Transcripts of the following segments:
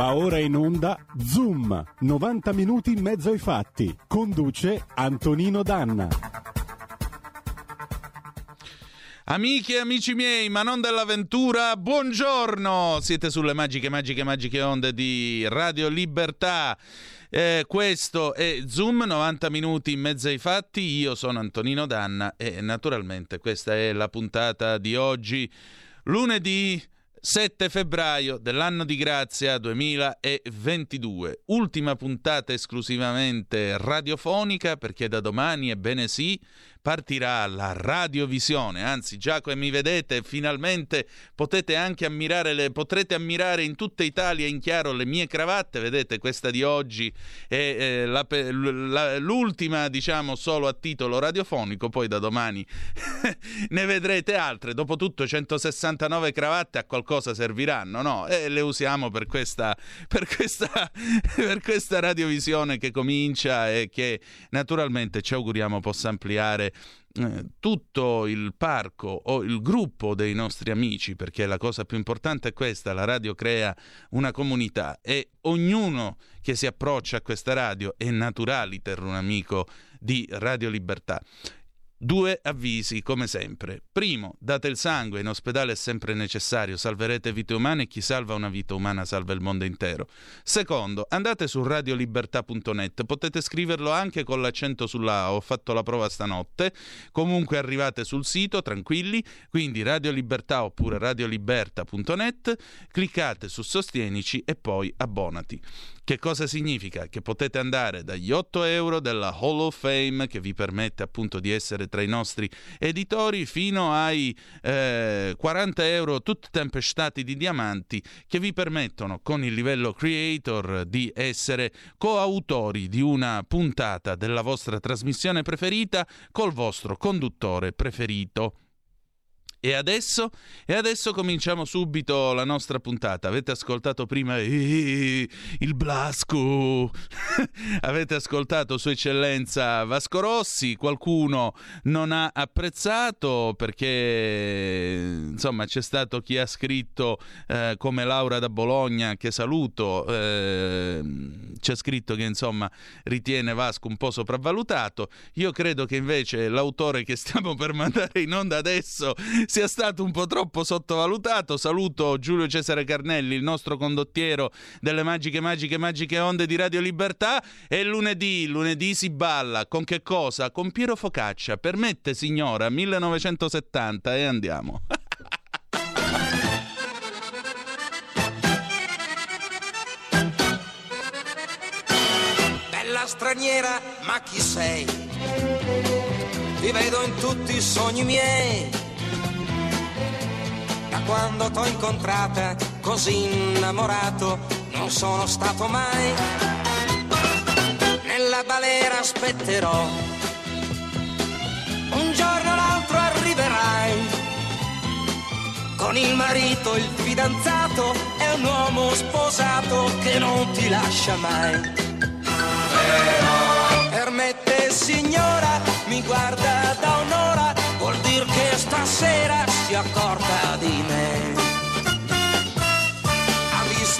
Va ora in onda Zoom, 90 minuti in mezzo ai fatti. Conduce Antonino Danna. Amiche e amici miei, ma non dell'avventura, buongiorno! Siete sulle magiche, magiche, magiche onde di Radio Libertà. Eh, questo è Zoom, 90 minuti in mezzo ai fatti. Io sono Antonino Danna e naturalmente questa è la puntata di oggi, lunedì 7 febbraio dell'anno di grazia 2022. Ultima puntata esclusivamente radiofonica perché da domani, ebbene sì, partirà la radiovisione. Anzi, già come mi vedete, finalmente potete anche ammirare le, potrete ammirare in tutta Italia in chiaro le mie cravatte. Vedete, questa di oggi è eh, la, la, l'ultima, diciamo, solo a titolo radiofonico. Poi da domani ne vedrete altre. Dopotutto, 169 cravatte a qualcosa serviranno, no? E le usiamo per questa, per questa, per questa radiovisione che comincia e che naturalmente ci auguriamo possa ampliare eh, tutto il parco o il gruppo dei nostri amici, perché la cosa più importante è questa, la radio crea una comunità e ognuno che si approccia a questa radio è naturaliter un amico di Radio Libertà. Due avvisi, come sempre. Primo, date il sangue, in ospedale è sempre necessario, salverete vite umane e chi salva una vita umana salva il mondo intero. Secondo, andate su radiolibertà.net, potete scriverlo anche con l'accento sulla A, ho fatto la prova stanotte, comunque arrivate sul sito, tranquilli, quindi radiolibertà oppure radioliberta.net, cliccate su Sostienici e poi abbonati. Che cosa significa? Che potete andare dagli 8 euro della Hall of Fame, che vi permette appunto di essere tra i nostri editori, fino ai eh, 40 euro tutti tempestati di diamanti, che vi permettono con il livello creator di essere coautori di una puntata della vostra trasmissione preferita col vostro conduttore preferito. E adesso? E adesso cominciamo subito la nostra puntata. Avete ascoltato prima il Blasco, avete ascoltato Sua Eccellenza Vasco Rossi, qualcuno non ha apprezzato perché insomma c'è stato chi ha scritto eh, come Laura da Bologna, che saluto, eh, c'è scritto che insomma ritiene Vasco un po' sopravvalutato. Io credo che invece l'autore che stiamo per mandare in onda adesso sia stato un po' troppo sottovalutato. Saluto Giulio Cesare Carnelli, il nostro condottiero delle magiche, magiche, magiche onde di Radio Libertà. E lunedì, lunedì si balla. Con che cosa? Con Piero Focaccia. Permette, signora, 1970 e andiamo. Bella straniera, ma chi sei? Ti vedo in tutti i sogni miei da quando t'ho incontrata così innamorato non sono stato mai. Nella balera aspetterò, un giorno o l'altro arriverai. Con il marito, il fidanzato, è un uomo sposato che non ti lascia mai. Permette signora, mi guarda da un'ora, vuol dire che stasera si è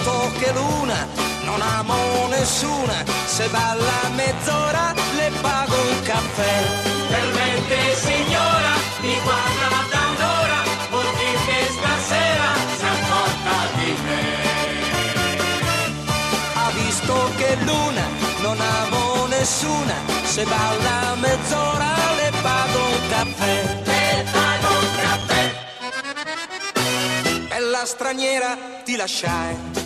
Visto che l'una non amo nessuna, se balla mezz'ora le pago un caffè. Permette signora, mi guarda da un'ora, vuol dire che stasera si accorta di me. Ha visto che l'una non amo nessuna, se balla mezz'ora le pago un caffè. Le pago un caffè. Bella straniera ti lasciai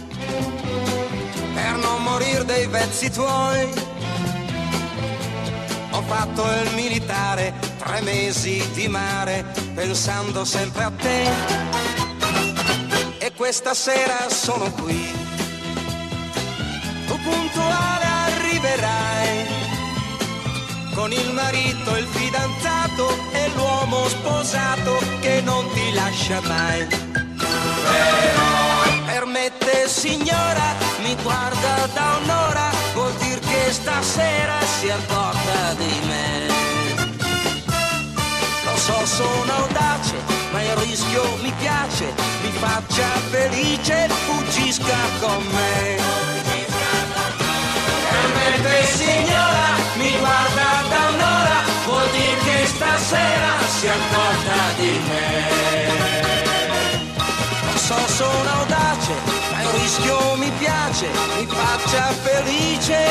morir dei vezzi tuoi. Ho fatto il militare, tre mesi di mare, pensando sempre a te. E questa sera sono qui, tu puntuale arriverai, con il marito, il fidanzato e l'uomo sposato che non ti lascia mai. Signora, mi guarda da un'ora, vuol dire che stasera si accorta di me. Lo so, sono audace, ma il rischio mi piace, mi faccia felice, fuggisca con me. Mentre signora mi guarda da un'ora, vuol dire che stasera si accorta di me. Lo so, sono audace, rischio mi piace, mi faccia felice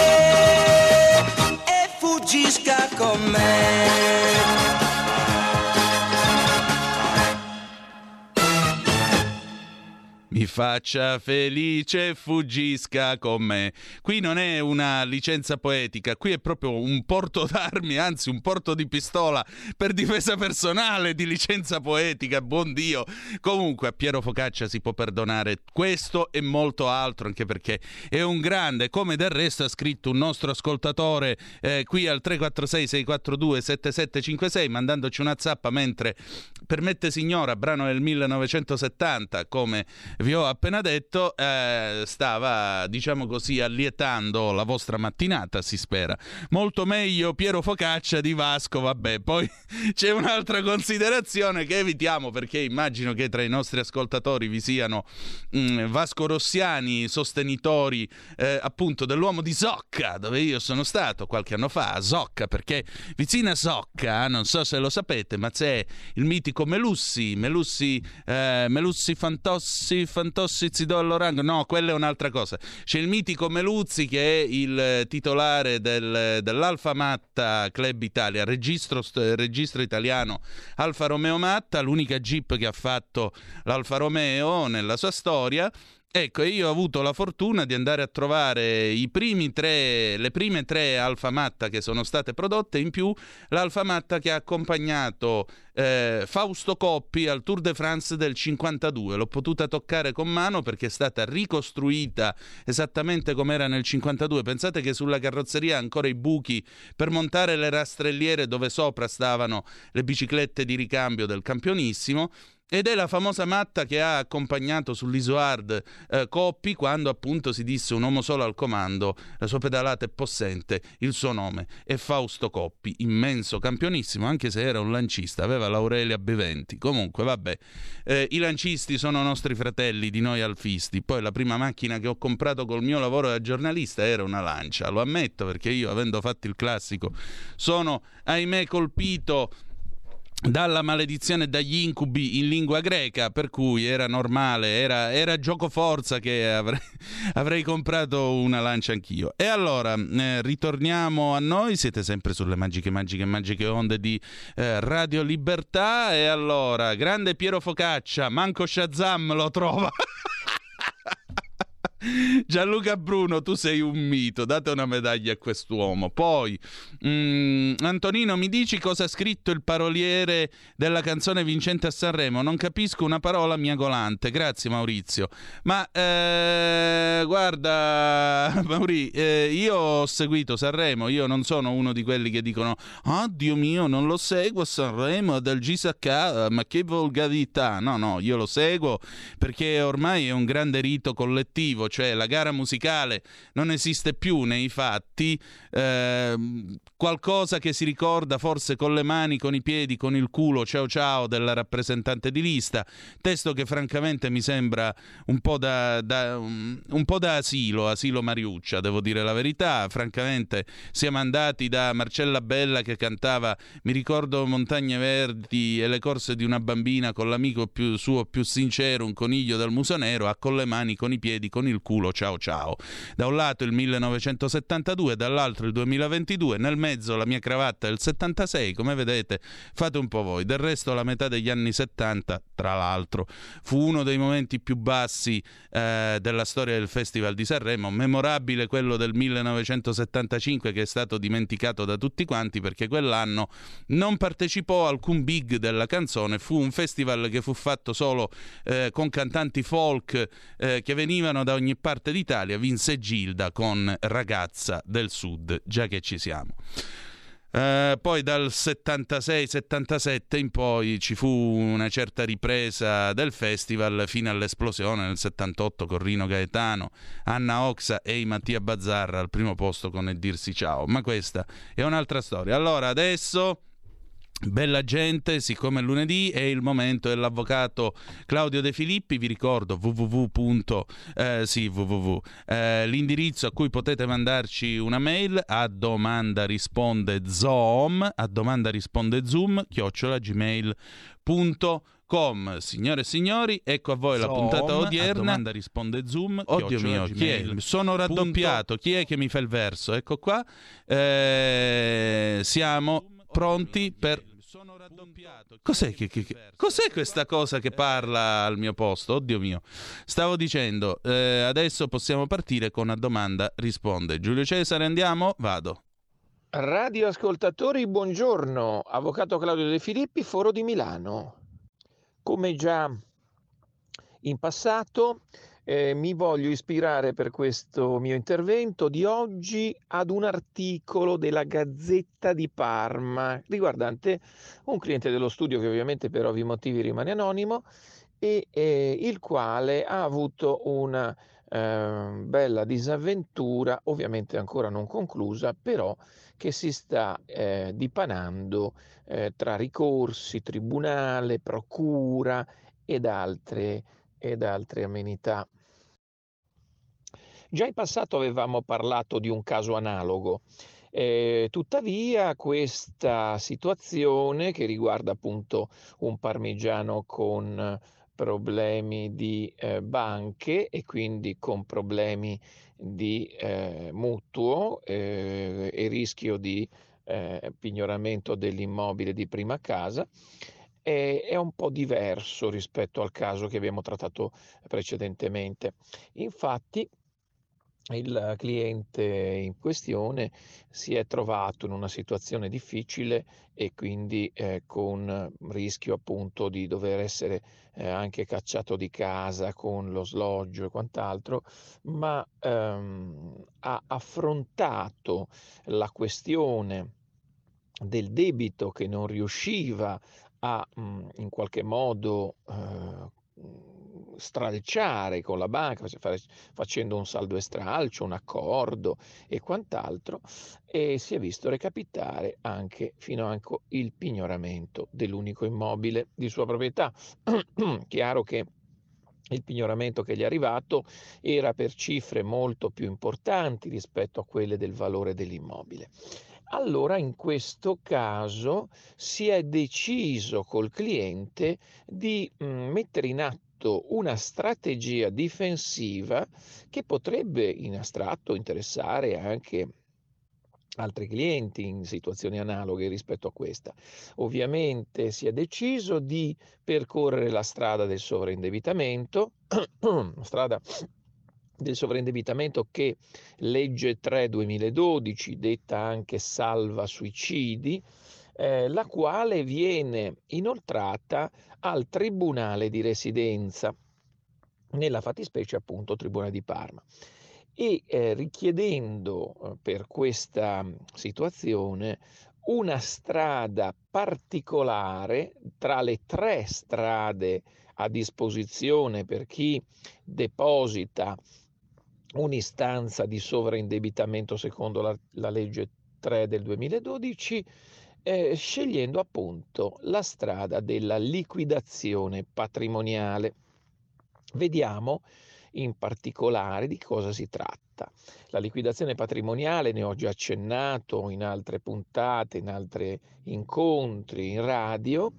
e fuggisca con me. Mi faccia felice e fuggisca con me. Qui non è una licenza poetica, qui è proprio un porto d'armi, anzi un porto di pistola per difesa personale di licenza poetica, buon Dio. Comunque a Piero Focaccia si può perdonare questo e molto altro, anche perché è un grande, come del resto ha scritto un nostro ascoltatore eh, qui al 346 642 7756 mandandoci una zappa mentre Permette signora, brano del 1970, come vi ho appena detto, eh, stava, diciamo così, allietando la vostra mattinata, si spera. Molto meglio Piero Focaccia di Vasco, vabbè. Poi c'è un'altra considerazione che evitiamo perché immagino che tra i nostri ascoltatori vi siano mh, mm, Vasco Rossiani, sostenitori eh, appunto dell'uomo di Socca, dove io sono stato qualche anno fa, a Socca, perché vicino a Socca, non so se lo sapete, ma c'è il mitico Melussi, Melussi, eh, Melussi Fantossi, Fantossi Zidollo Rango, no, quella è un'altra cosa. C'è il mitico Meluzzi che è il titolare del, dell'Alfa Matta Club Italia, registro, registro italiano Alfa Romeo Matta, l'unica jeep che ha fatto l'Alfa Romeo nella sua storia Ecco, io ho avuto la fortuna di andare a trovare tre, le prime tre Alfa Matta che sono state prodotte, in più l'Alfa Matta che ha accompagnato eh, Fausto Coppi al Tour de France del 52. L'ho potuta toccare con mano perché è stata ricostruita esattamente come era nel 52. Pensate che sulla carrozzeria ancora i buchi per montare le rastrelliere dove sopra stavano le biciclette di ricambio del campionissimo. Ed è la famosa matta che ha accompagnato sull'Isoard eh, Coppi quando appunto si disse un uomo solo al comando, la sua pedalata è possente, il suo nome è Fausto Coppi, immenso campionissimo, anche se era un lancista, aveva l'Aurelia Beventi. Comunque, vabbè, eh, i lancisti sono nostri fratelli di noi alfisti. Poi la prima macchina che ho comprato col mio lavoro da giornalista era una lancia, lo ammetto perché io, avendo fatto il classico, sono ahimè colpito dalla maledizione dagli incubi in lingua greca, per cui era normale, era, era gioco forza che avrei, avrei, comprato una lancia anch'io. E allora, eh, ritorniamo a noi, siete sempre sulle magiche, magiche, magiche onde di eh, Radio Libertà e allora, grande Piero Focaccia, manco Shazam lo trova. Gianluca Bruno, tu sei un mito, date una medaglia a quest'uomo. Poi, mm, Antonino, mi dici cosa ha scritto il paroliere della canzone vincente a Sanremo? Non capisco una parola miagolante. Grazie Maurizio. Ma eh, guarda, Mauri, eh, io ho seguito Sanremo, io non sono uno di quelli che dicono "Oh Dio mio, non lo seguo Sanremo del GSK, ma che volgarità". No, no, io lo seguo perché ormai è un grande rito collettivo cioè la gara musicale non esiste più nei fatti, eh, qualcosa che si ricorda forse con le mani, con i piedi, con il culo, ciao ciao della rappresentante di lista, testo che francamente mi sembra un po' da, da, un, un po da asilo, asilo Mariuccia, devo dire la verità, francamente siamo andati da Marcella Bella che cantava, mi ricordo Montagne Verdi e le corse di una bambina con l'amico più, suo più sincero, un coniglio dal muso nero, a con le mani, con i piedi, con il culo, ciao ciao. Da un lato il 1972, dall'altro il 2022, nel mezzo la mia cravatta il 76, come vedete fate un po' voi. Del resto la metà degli anni 70, tra l'altro, fu uno dei momenti più bassi eh, della storia del Festival di Sanremo, memorabile quello del 1975 che è stato dimenticato da tutti quanti perché quell'anno non partecipò alcun big della canzone, fu un festival che fu fatto solo eh, con cantanti folk eh, che venivano da ogni ogni parte d'Italia vinse Gilda con Ragazza del Sud, già che ci siamo. Uh, poi dal 76-77 in poi ci fu una certa ripresa del festival fino all'esplosione nel 78 con Rino Gaetano, Anna Oxa e Mattia Bazzarra al primo posto con E dirsi ciao. Ma questa è un'altra storia. Allora adesso Bella gente, siccome è lunedì è il momento dell'avvocato Claudio De Filippi, vi ricordo www. Eh, sì, www. Eh, l'indirizzo a cui potete mandarci una mail a domanda risponde zoom, a domanda risponde zoom, chiocciola gmail.com. Signore e signori, ecco a voi Zoom, la puntata odierna. A domanda risponde Zoom. Oddio mio, chi è? Sono raddoppiato. Chi è che mi fa il verso? Ecco qua. Eh, siamo pronti per. Cos'è, che, che, che, cos'è questa cosa che parla al mio posto? Oddio mio. Stavo dicendo, eh, adesso possiamo partire con una domanda risponde. Giulio Cesare, andiamo? Vado. Radioascoltatori, buongiorno. Avvocato Claudio De Filippi, Foro di Milano. Come già in passato, eh, mi voglio ispirare per questo mio intervento di oggi ad un articolo della Gazzetta di Parma riguardante un cliente dello studio che ovviamente per ovvi motivi rimane anonimo e eh, il quale ha avuto una eh, bella disavventura, ovviamente ancora non conclusa, però che si sta eh, dipanando eh, tra ricorsi, tribunale, procura ed altre ed altre amenità. Già in passato avevamo parlato di un caso analogo, eh, tuttavia questa situazione che riguarda appunto un parmigiano con problemi di eh, banche e quindi con problemi di eh, mutuo eh, e rischio di eh, pignoramento dell'immobile di prima casa, è un po' diverso rispetto al caso che abbiamo trattato precedentemente. Infatti, il cliente in questione si è trovato in una situazione difficile e quindi eh, con rischio appunto di dover essere eh, anche cacciato di casa con lo sloggio e quant'altro, ma ehm, ha affrontato la questione del debito che non riusciva a mh, in qualche modo eh, stralciare con la banca facendo un saldo e stralcio, un accordo e quant'altro e si è visto recapitare anche fino a il pignoramento dell'unico immobile di sua proprietà. Chiaro che il pignoramento che gli è arrivato era per cifre molto più importanti rispetto a quelle del valore dell'immobile allora in questo caso si è deciso col cliente di mm, mettere in atto una strategia difensiva che potrebbe in astratto interessare anche altri clienti in situazioni analoghe rispetto a questa. Ovviamente si è deciso di percorrere la strada del sovraindebitamento, strada del sovraindebitamento che legge 3 2012, detta anche salva suicidi, eh, la quale viene inoltrata al Tribunale di residenza, nella fattispecie appunto Tribunale di Parma. E eh, richiedendo eh, per questa situazione una strada particolare tra le tre strade a disposizione per chi deposita un'istanza di sovraindebitamento secondo la, la legge 3 del 2012, eh, scegliendo appunto la strada della liquidazione patrimoniale. Vediamo in particolare di cosa si tratta. La liquidazione patrimoniale, ne ho già accennato in altre puntate, in altri incontri in radio,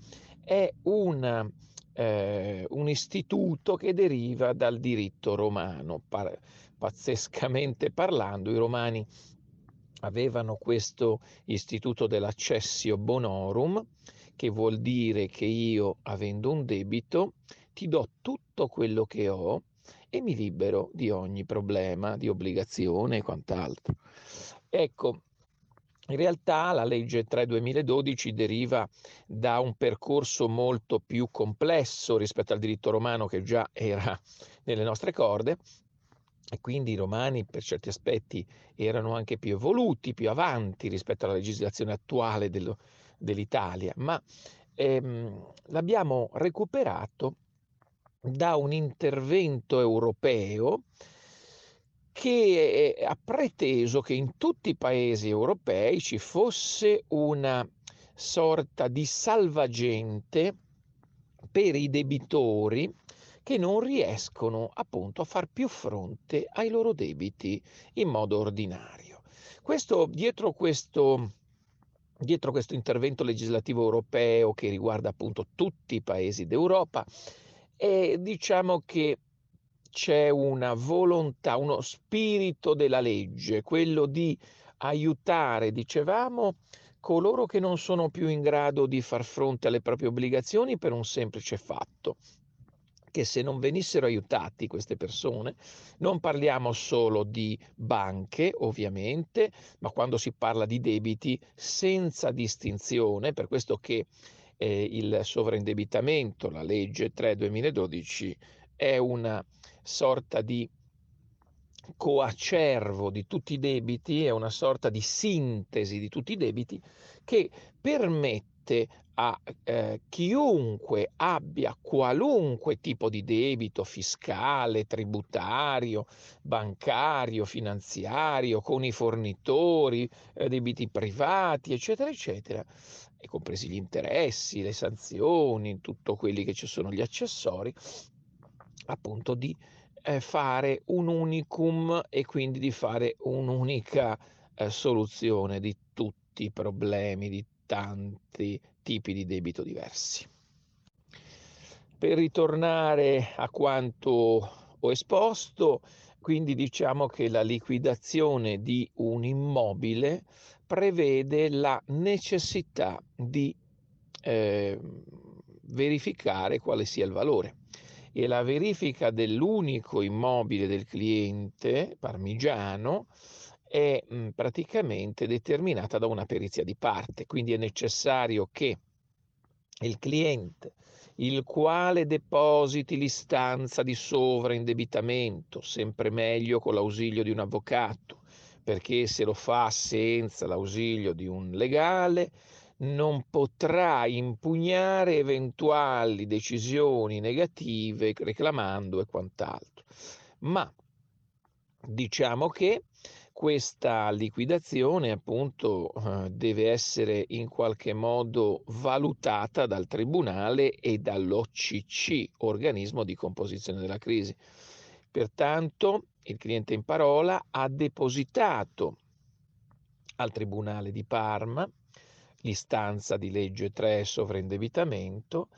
è una, eh, un istituto che deriva dal diritto romano. Par- pazzescamente parlando, i romani avevano questo istituto dell'accessio bonorum, che vuol dire che io, avendo un debito, ti do tutto quello che ho e mi libero di ogni problema, di obbligazione e quant'altro. Ecco, in realtà la legge 3 2012 deriva da un percorso molto più complesso rispetto al diritto romano che già era nelle nostre corde e quindi i romani per certi aspetti erano anche più evoluti, più avanti rispetto alla legislazione attuale dello, dell'Italia, ma ehm, l'abbiamo recuperato da un intervento europeo che ha preteso che in tutti i paesi europei ci fosse una sorta di salvagente per i debitori che non riescono appunto a far più fronte ai loro debiti in modo ordinario. Questo, dietro questo dietro questo intervento legislativo europeo che riguarda appunto tutti i paesi d'Europa, e diciamo che c'è una volontà, uno spirito della legge, quello di aiutare, dicevamo, coloro che non sono più in grado di far fronte alle proprie obbligazioni per un semplice fatto, che se non venissero aiutati queste persone, non parliamo solo di banche ovviamente, ma quando si parla di debiti senza distinzione, per questo che eh, il sovraindebitamento, la legge 3-2012, è una sorta di coacervo di tutti i debiti, è una sorta di sintesi di tutti i debiti che permette a eh, chiunque abbia qualunque tipo di debito fiscale, tributario, bancario, finanziario, con i fornitori, eh, debiti privati, eccetera, eccetera, e compresi gli interessi, le sanzioni, tutto quelli che ci sono gli accessori, appunto di eh, fare un unicum e quindi di fare un'unica eh, soluzione di tutti i problemi, di tanti tipi di debito diversi. Per ritornare a quanto ho esposto, quindi diciamo che la liquidazione di un immobile prevede la necessità di eh, verificare quale sia il valore e la verifica dell'unico immobile del cliente parmigiano è mh, praticamente determinata da una perizia di parte, quindi è necessario che il cliente, il quale depositi l'istanza di sovraindebitamento, sempre meglio con l'ausilio di un avvocato, perché se lo fa senza l'ausilio di un legale, non potrà impugnare eventuali decisioni negative reclamando e quant'altro. Ma diciamo che questa liquidazione appunto eh, deve essere in qualche modo valutata dal Tribunale e dall'OCC, organismo di composizione della crisi. Pertanto il cliente in parola ha depositato al Tribunale di Parma l'istanza di legge 3 sovraindebitamento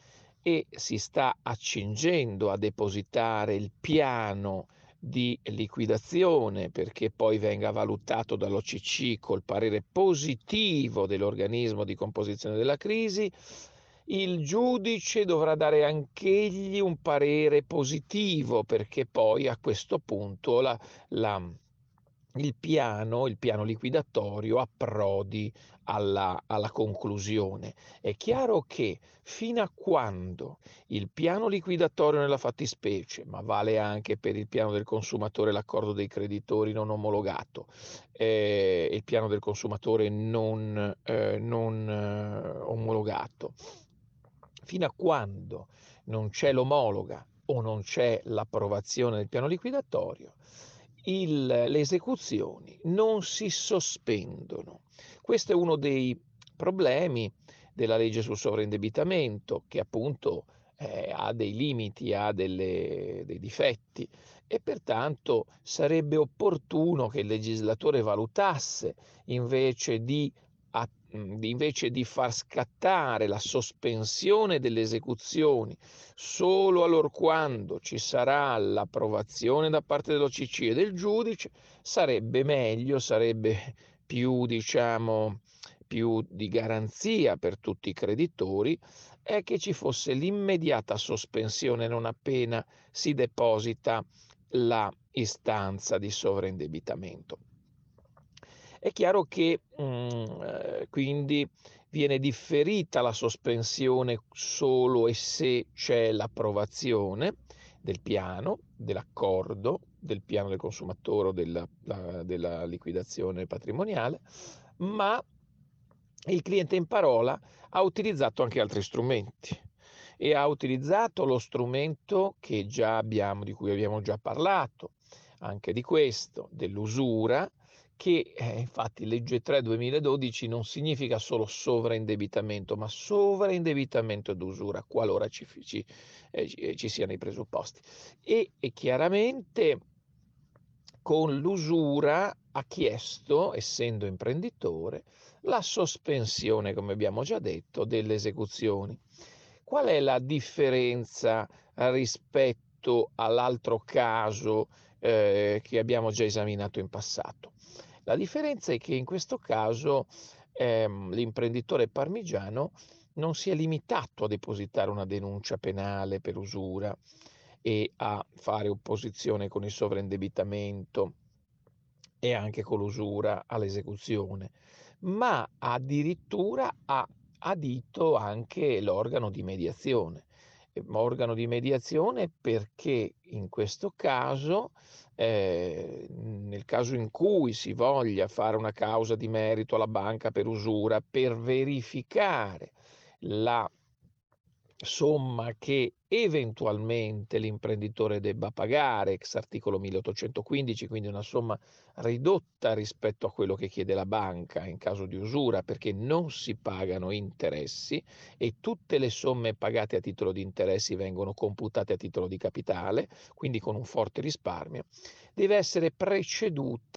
e si sta accingendo a depositare il piano di liquidazione perché poi venga valutato dall'OCC col parere positivo dell'organismo di composizione della crisi, il giudice dovrà dare anch'egli un parere positivo perché poi a questo punto la, la il piano, il piano liquidatorio approdi alla, alla, conclusione. È chiaro che fino a quando il piano liquidatorio nella fattispecie, ma vale anche per il piano del consumatore l'accordo dei creditori non omologato, eh, il piano del consumatore non, eh, non eh, omologato, fino a quando non c'è l'omologa o non c'è l'approvazione del piano liquidatorio, il, le esecuzioni non si sospendono. Questo è uno dei problemi della legge sul sovraindebitamento, che appunto eh, ha dei limiti, ha delle, dei difetti e pertanto sarebbe opportuno che il legislatore valutasse invece di Mhmm, invece di far scattare la sospensione delle esecuzioni solo allorquando ci sarà l'approvazione da parte dell'OCC e del giudice, sarebbe meglio, sarebbe più, diciamo, più di garanzia per tutti i creditori è che ci fosse l'immediata sospensione non appena si deposita la istanza di sovraindebitamento. È chiaro che mh, mm, eh, quindi viene differita la sospensione solo e se c'è l'approvazione del piano, dell'accordo, del piano del consumatore o della, la, della liquidazione patrimoniale, ma il cliente in parola ha utilizzato anche altri strumenti e ha utilizzato lo strumento che già abbiamo, di cui abbiamo già parlato, anche di questo, dell'usura, che eh, infatti legge 3 2012 non significa solo sovraindebitamento, ma sovraindebitamento ed usura qualora ci, ci, eh, ci siano i presupposti. E, e chiaramente con l'usura ha chiesto, essendo imprenditore, la sospensione, come abbiamo già detto, delle esecuzioni. Qual è la differenza rispetto all'altro caso eh, che abbiamo già esaminato in passato? La differenza è che in questo caso ehm, l'imprenditore parmigiano non si è limitato a depositare una denuncia penale per usura, e a fare opposizione con il sovraindebitamento e anche con l'usura all'esecuzione, ma addirittura ha adito anche l'organo di mediazione. Organo di mediazione perché in questo caso, eh, nel caso in cui si voglia fare una causa di merito alla banca per usura, per verificare la somma che eventualmente l'imprenditore debba pagare, ex articolo 1815, quindi una somma ridotta rispetto a quello che chiede la banca in caso di usura, perché non si pagano interessi e tutte le somme pagate a titolo di interessi vengono computate a titolo di capitale, quindi con un forte risparmio, deve essere preceduta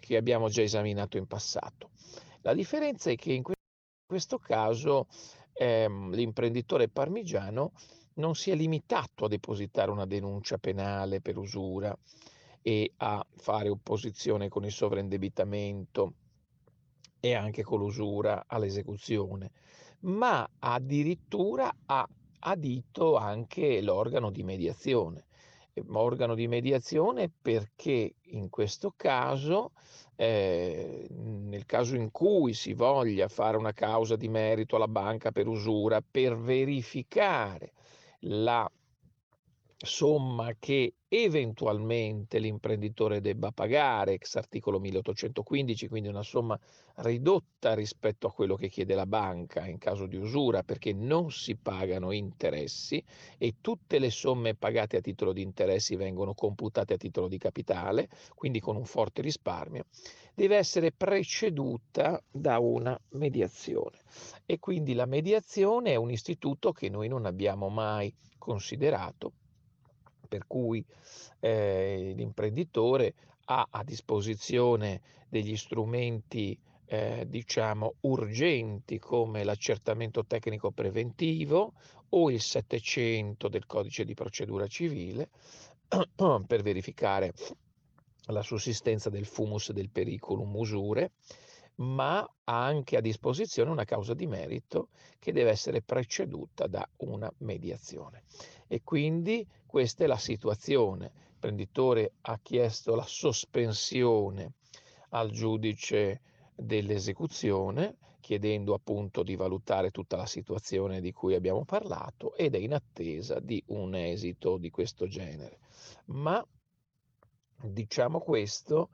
Che abbiamo già esaminato in passato. La differenza è che in questo caso ehm, l'imprenditore parmigiano non si è limitato a depositare una denuncia penale per usura e a fare opposizione con il sovraindebitamento e anche con l'usura all'esecuzione, ma addirittura ha adito anche l'organo di mediazione organo di mediazione perché in questo caso, eh, nel caso in cui si voglia fare una causa di merito alla banca per usura, per verificare la somma che eventualmente l'imprenditore debba pagare, ex articolo 1815, quindi una somma ridotta rispetto a quello che chiede la banca in caso di usura, perché non si pagano interessi e tutte le somme pagate a titolo di interessi vengono computate a titolo di capitale, quindi con un forte risparmio, deve essere preceduta da una mediazione. E quindi la mediazione è un istituto che noi non abbiamo mai considerato per cui eh, l'imprenditore ha a disposizione degli strumenti eh, diciamo urgenti come l'accertamento tecnico preventivo o il 700 del codice di procedura civile per verificare la sussistenza del fumus del periculum usure ma ha anche a disposizione una causa di merito che deve essere preceduta da una mediazione. E quindi questa è la situazione. L'imprenditore ha chiesto la sospensione al giudice dell'esecuzione, chiedendo appunto di valutare tutta la situazione di cui abbiamo parlato ed è in attesa di un esito di questo genere. Ma diciamo questo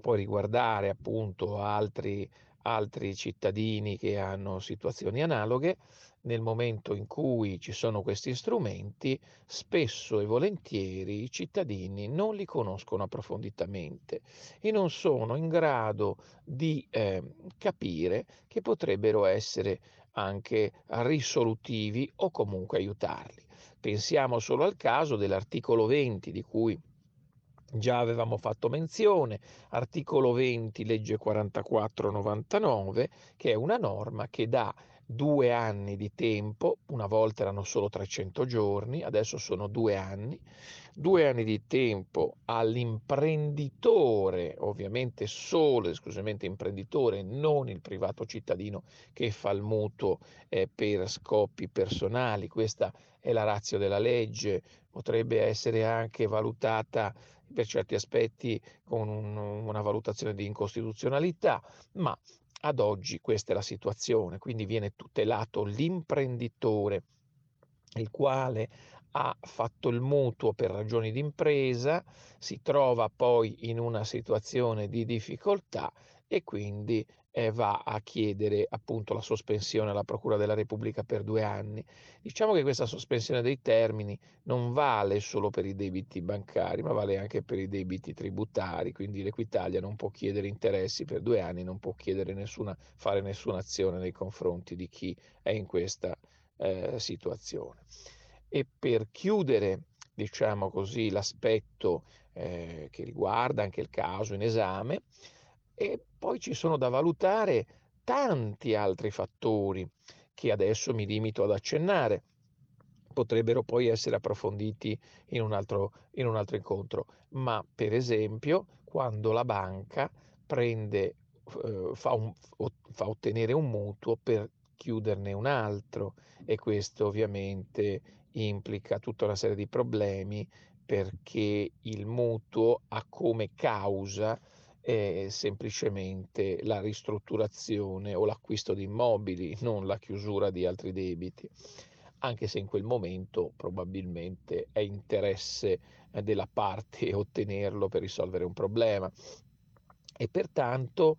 può riguardare appunto altri, altri cittadini che hanno situazioni analoghe, nel momento in cui ci sono questi strumenti, spesso e volentieri i cittadini non li conoscono approfonditamente e non sono in grado di eh, capire che potrebbero essere anche risolutivi o comunque aiutarli. Pensiamo solo al caso dell'articolo 20 di cui già avevamo fatto menzione, articolo 20 legge 4499, che è una norma che dà due anni di tempo, una volta erano solo 300 giorni, adesso sono due anni, due anni di tempo all'imprenditore, ovviamente solo esclusivamente imprenditore, non il privato cittadino che fa il mutuo eh, per scopi personali, questa è la razza della legge, potrebbe essere anche valutata per certi aspetti con un, una valutazione di incostituzionalità, ma ad oggi questa è la situazione, quindi viene tutelato l'imprenditore, il quale ha fatto il mutuo per ragioni di impresa, si trova poi in una situazione di difficoltà e quindi eh, va a chiedere appunto la sospensione alla Procura della Repubblica per due anni. Diciamo che questa sospensione dei termini non vale solo per i debiti bancari, ma vale anche per i debiti tributari, quindi l'Equitalia non può chiedere interessi per due anni, non può nessuna, fare nessuna azione nei confronti di chi è in questa eh, situazione. E per chiudere, diciamo così, l'aspetto eh, che riguarda anche il caso in esame, e poi ci sono da valutare tanti altri fattori che adesso mi limito ad accennare. Potrebbero poi essere approfonditi in un altro, in un altro incontro, ma per esempio quando la banca prende, eh, fa, un, fa ottenere un mutuo per chiuderne un altro e questo ovviamente implica tutta una serie di problemi perché il mutuo ha come causa è semplicemente la ristrutturazione o l'acquisto di immobili, non la chiusura di altri debiti, anche se in quel momento probabilmente è interesse eh, della parte ottenerlo per risolvere un problema. E pertanto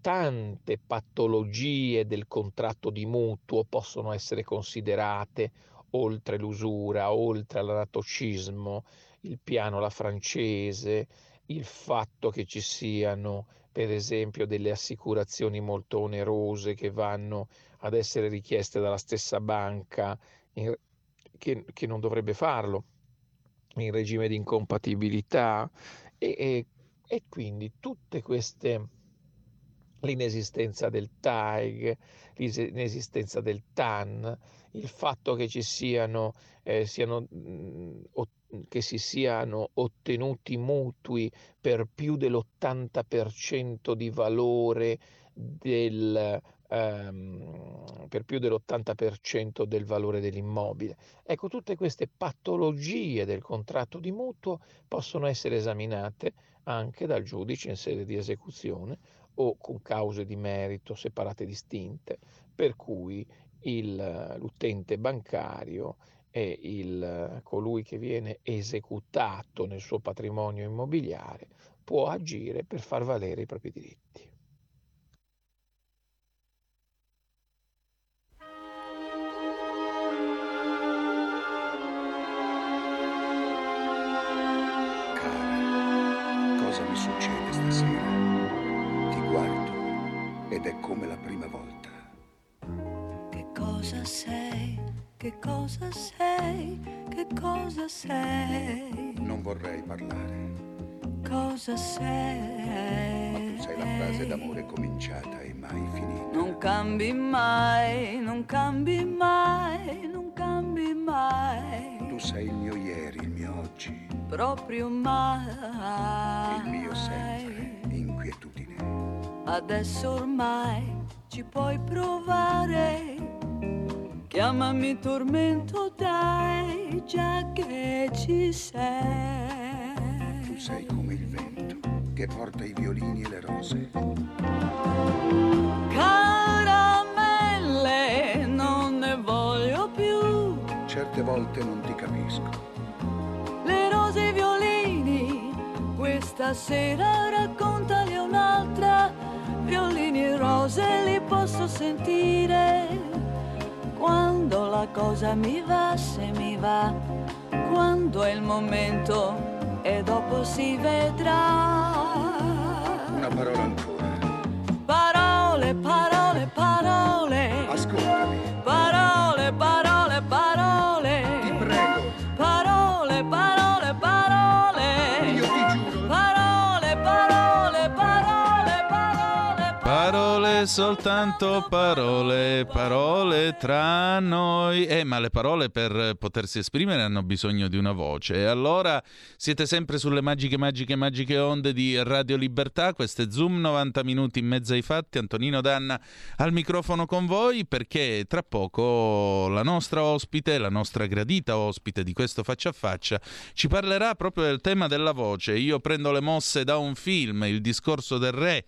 tante patologie del contratto di mutuo possono essere considerate oltre l'usura, oltre l'anatocismo, il piano alla francese, il fatto che ci siano per esempio delle assicurazioni molto onerose che vanno ad essere richieste dalla stessa banca in, che, che, non dovrebbe farlo in regime di incompatibilità e, e, e quindi tutte queste l'inesistenza del TAIG, l'inesistenza del TAN, il fatto che ci siano, eh, siano mh, che si siano ottenuti mutui per più dell'80% di valore del, ehm, per più dell'80% del valore dell'immobile. Ecco, tutte queste patologie del contratto di mutuo possono essere esaminate anche dal giudice in sede di esecuzione o con cause di merito separate e distinte, per cui il, l'utente bancario e il, colui che viene esecutato nel suo patrimonio immobiliare può agire per far valere i propri diritti. Cara, cosa mi succede ed è come la prima volta. Che cosa sei? Che cosa sei? Che cosa sei? Non vorrei parlare. Cosa sei? Ma tu sei la frase d'amore cominciata e mai finita. Non cambi mai, non cambi mai, non cambi mai. Tu sei il mio ieri, il mio oggi. Proprio mai. Il mio sempre, inquietudine. Adesso ormai ci puoi provare Chiamami tormento, dai, già che ci sei. Tu sei come il vento che porta i violini e le rose. Caramelle, non ne voglio più. Certe volte non ti capisco. Le rose e i violini, questa sera raccontali un'altra. Violini e rose li posso sentire quando la cosa mi va, se mi va, quando è il momento e dopo si vedrà. Una parola ancora. Parole, parole. Soltanto parole, parole tra noi. Eh, ma le parole per potersi esprimere hanno bisogno di una voce. E allora siete sempre sulle magiche, magiche, magiche onde di Radio Libertà. Questo è Zoom 90 minuti in mezzo ai fatti. Antonino Danna al microfono con voi perché tra poco la nostra ospite, la nostra gradita ospite di questo faccia a faccia, ci parlerà proprio del tema della voce. Io prendo le mosse da un film, Il discorso del re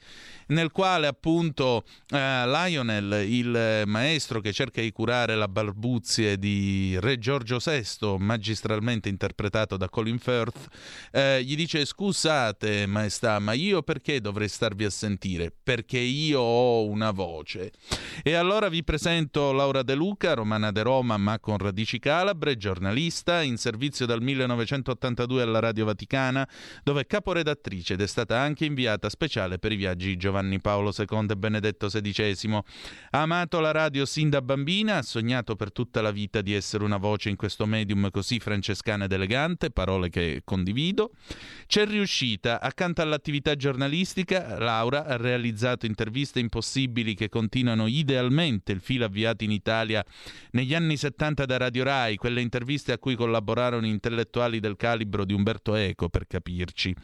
nel quale appunto eh, Lionel, il maestro che cerca di curare la balbuzie di Re Giorgio VI, magistralmente interpretato da Colin Firth, eh, gli dice scusate maestà, ma io perché dovrei starvi a sentire? Perché io ho una voce. E allora vi presento Laura De Luca, romana de Roma ma con radici calabre, giornalista in servizio dal 1982 alla Radio Vaticana, dove è caporedattrice ed è stata anche inviata speciale per i viaggi Giovanni Giovanni Paolo II e Benedetto XVI. Ha amato la radio sin da bambina, ha sognato per tutta la vita di essere una voce in questo medium così francescana ed elegante, parole che condivido. C'è riuscita, accanto all'attività giornalistica, Laura ha realizzato interviste impossibili che continuano idealmente il filo avviato in Italia negli anni 70 da Radio Rai, quelle interviste a cui collaborarono intellettuali del calibro di Umberto Eco, per capirci.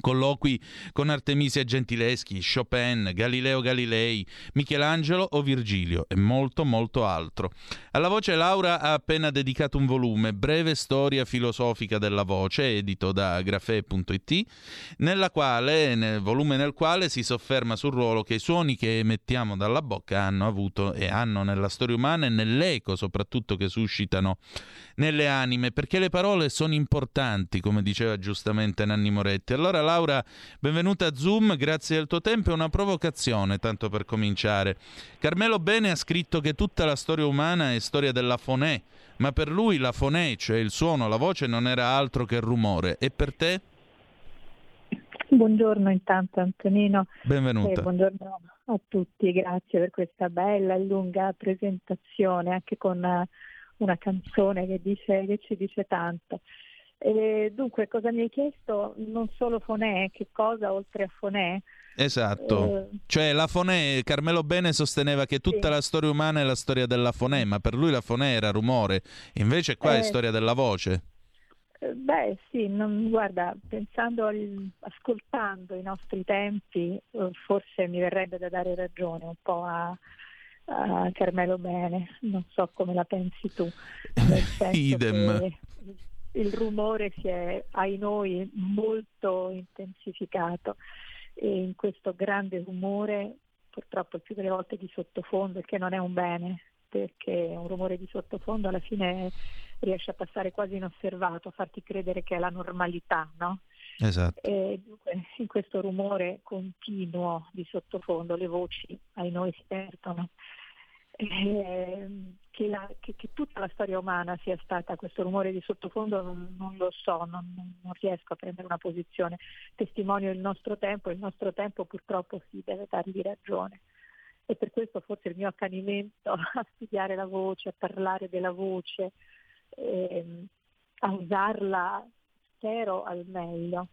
Colloqui con Artemisia Gentileschi, Chopin, Galileo Galilei, Michelangelo o Virgilio e molto molto altro. Alla voce Laura ha appena dedicato un volume, Breve storia filosofica della voce, edito da grafè.it, nel volume nel quale si sofferma sul ruolo che i suoni che emettiamo dalla bocca hanno avuto e hanno nella storia umana e nell'eco soprattutto che suscitano nelle anime, perché le parole sono importanti, come diceva giustamente Nanni Moretti. Allora Laura, benvenuta a Zoom, grazie del tuo tempo e una provocazione, tanto per cominciare. Carmelo Bene ha scritto che tutta la storia umana è storia della fonè, ma per lui la fonè, cioè il suono, la voce, non era altro che rumore. E per te? Buongiorno intanto Antonino. Benvenuta. Eh, buongiorno a tutti, grazie per questa bella e lunga presentazione, anche con uh, una canzone che, dice, che ci dice tanto. E dunque, cosa mi hai chiesto? Non solo Fonè, che cosa oltre a Fonè? Esatto, eh, cioè la Fonè, Carmelo Bene sosteneva che tutta sì. la storia umana è la storia della Fonè, ma per lui la Fonè era rumore, invece qua eh, è storia della voce. Eh, beh sì, non, guarda, pensando, al, ascoltando i nostri tempi, eh, forse mi verrebbe da dare ragione un po' a, a Carmelo Bene, non so come la pensi tu. Idem. Che il rumore si è, ai noi, molto intensificato e in questo grande rumore, purtroppo più delle volte di sottofondo, il che non è un bene, perché un rumore di sottofondo alla fine riesce a passare quasi inosservato, a farti credere che è la normalità, no? Esatto. E dunque, in questo rumore continuo di sottofondo le voci ai noi si perdono eh, che, la, che, che, tutta la storia umana sia stata questo rumore di sottofondo non, non lo so, non, non, riesco a prendere una posizione. Testimonio il nostro tempo e il nostro tempo purtroppo si deve dargli ragione. E per questo forse il mio accanimento a studiare la voce, a parlare della voce, eh, a usarla spero al meglio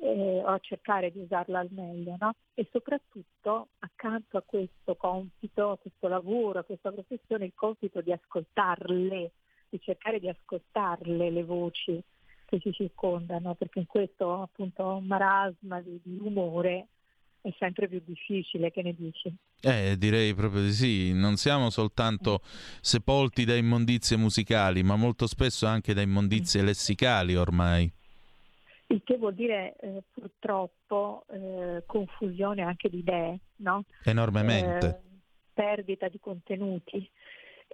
eh, o a cercare di usarla al meglio, no? E soprattutto accanto a questo compito, a questo lavoro, a questa professione, il compito di ascoltarle, di cercare di ascoltarle le voci che ci circondano, perché in questo appunto marasma di, di rumore è sempre più difficile, che ne dici? Eh, direi proprio di sì, non siamo soltanto sepolti da immondizie musicali, ma molto spesso anche da immondizie lessicali ormai il che vuol dire eh, purtroppo eh, confusione anche di idee, no? Enormemente. Eh, perdita di contenuti.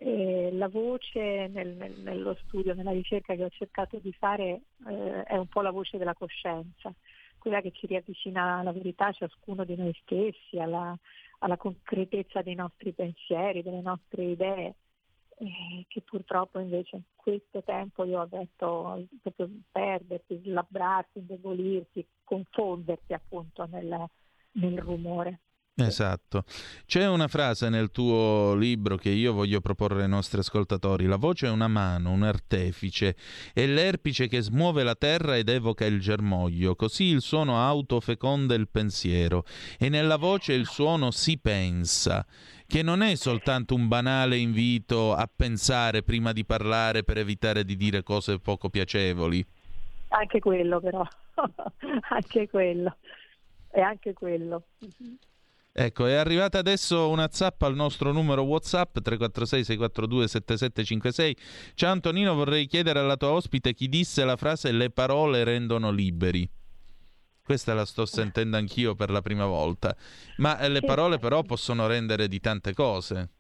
la voce nel, nel, nello studio, nella ricerca che ho cercato di fare eh, è un po' la voce della coscienza, quella che ci riavvicina alla verità ciascuno di noi stessi, alla, alla concretezza dei nostri pensieri, delle nostre idee eh, che purtroppo invece in questo tempo io ho detto proprio perdersi, slabbrarsi, indebolirsi, confondersi appunto nel, nel rumore. Esatto. C'è una frase nel tuo libro che io voglio proporre ai nostri ascoltatori. La voce è una mano, un artefice, è l'erpice che smuove la terra ed evoca il germoglio. Così il suono autofeconda il pensiero e nella voce il suono si pensa, che non è soltanto un banale invito a pensare prima di parlare per evitare di dire cose poco piacevoli. Anche quello però, anche quello, è anche quello. Ecco, è arrivata adesso una zappa al nostro numero WhatsApp 346 642 7756. Ciao Antonino, vorrei chiedere alla tua ospite chi disse la frase le parole rendono liberi. Questa la sto sentendo anch'io per la prima volta. Ma eh, le parole però possono rendere di tante cose.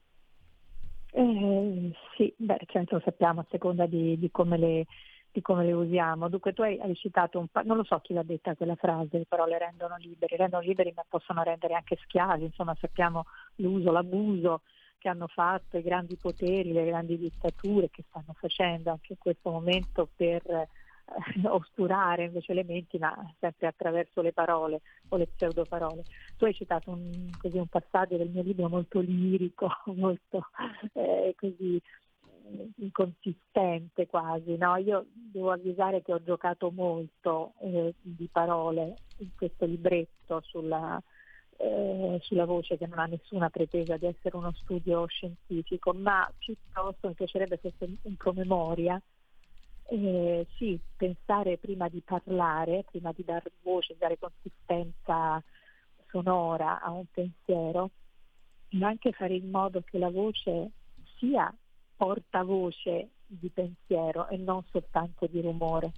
Eh, sì, beh, certo lo sappiamo a seconda di, di come le di come le usiamo. Dunque tu hai, hai citato un pa- non lo so chi l'ha detta quella frase, le rendono liberi, rendono liberi ma possono rendere anche schiavi, insomma sappiamo l'uso, l'abuso che hanno fatto i grandi poteri, le grandi dittature che stanno facendo anche in questo momento per eh, oscurare invece le menti, ma sempre attraverso le parole o le pseudoparole. Tu hai citato un, così, un passaggio del mio libro molto lirico, molto eh, così inconsistente quasi. No? Io devo avvisare che ho giocato molto eh, di parole in questo libretto sulla, eh, sulla voce che non ha nessuna pretesa di essere uno studio scientifico, ma piuttosto mi piacerebbe fosse un promemoria. Eh, sì, pensare prima di parlare, prima di dar voce, dare consistenza sonora a un pensiero, ma anche fare in modo che la voce sia portavoce di pensiero e non soltanto di rumore.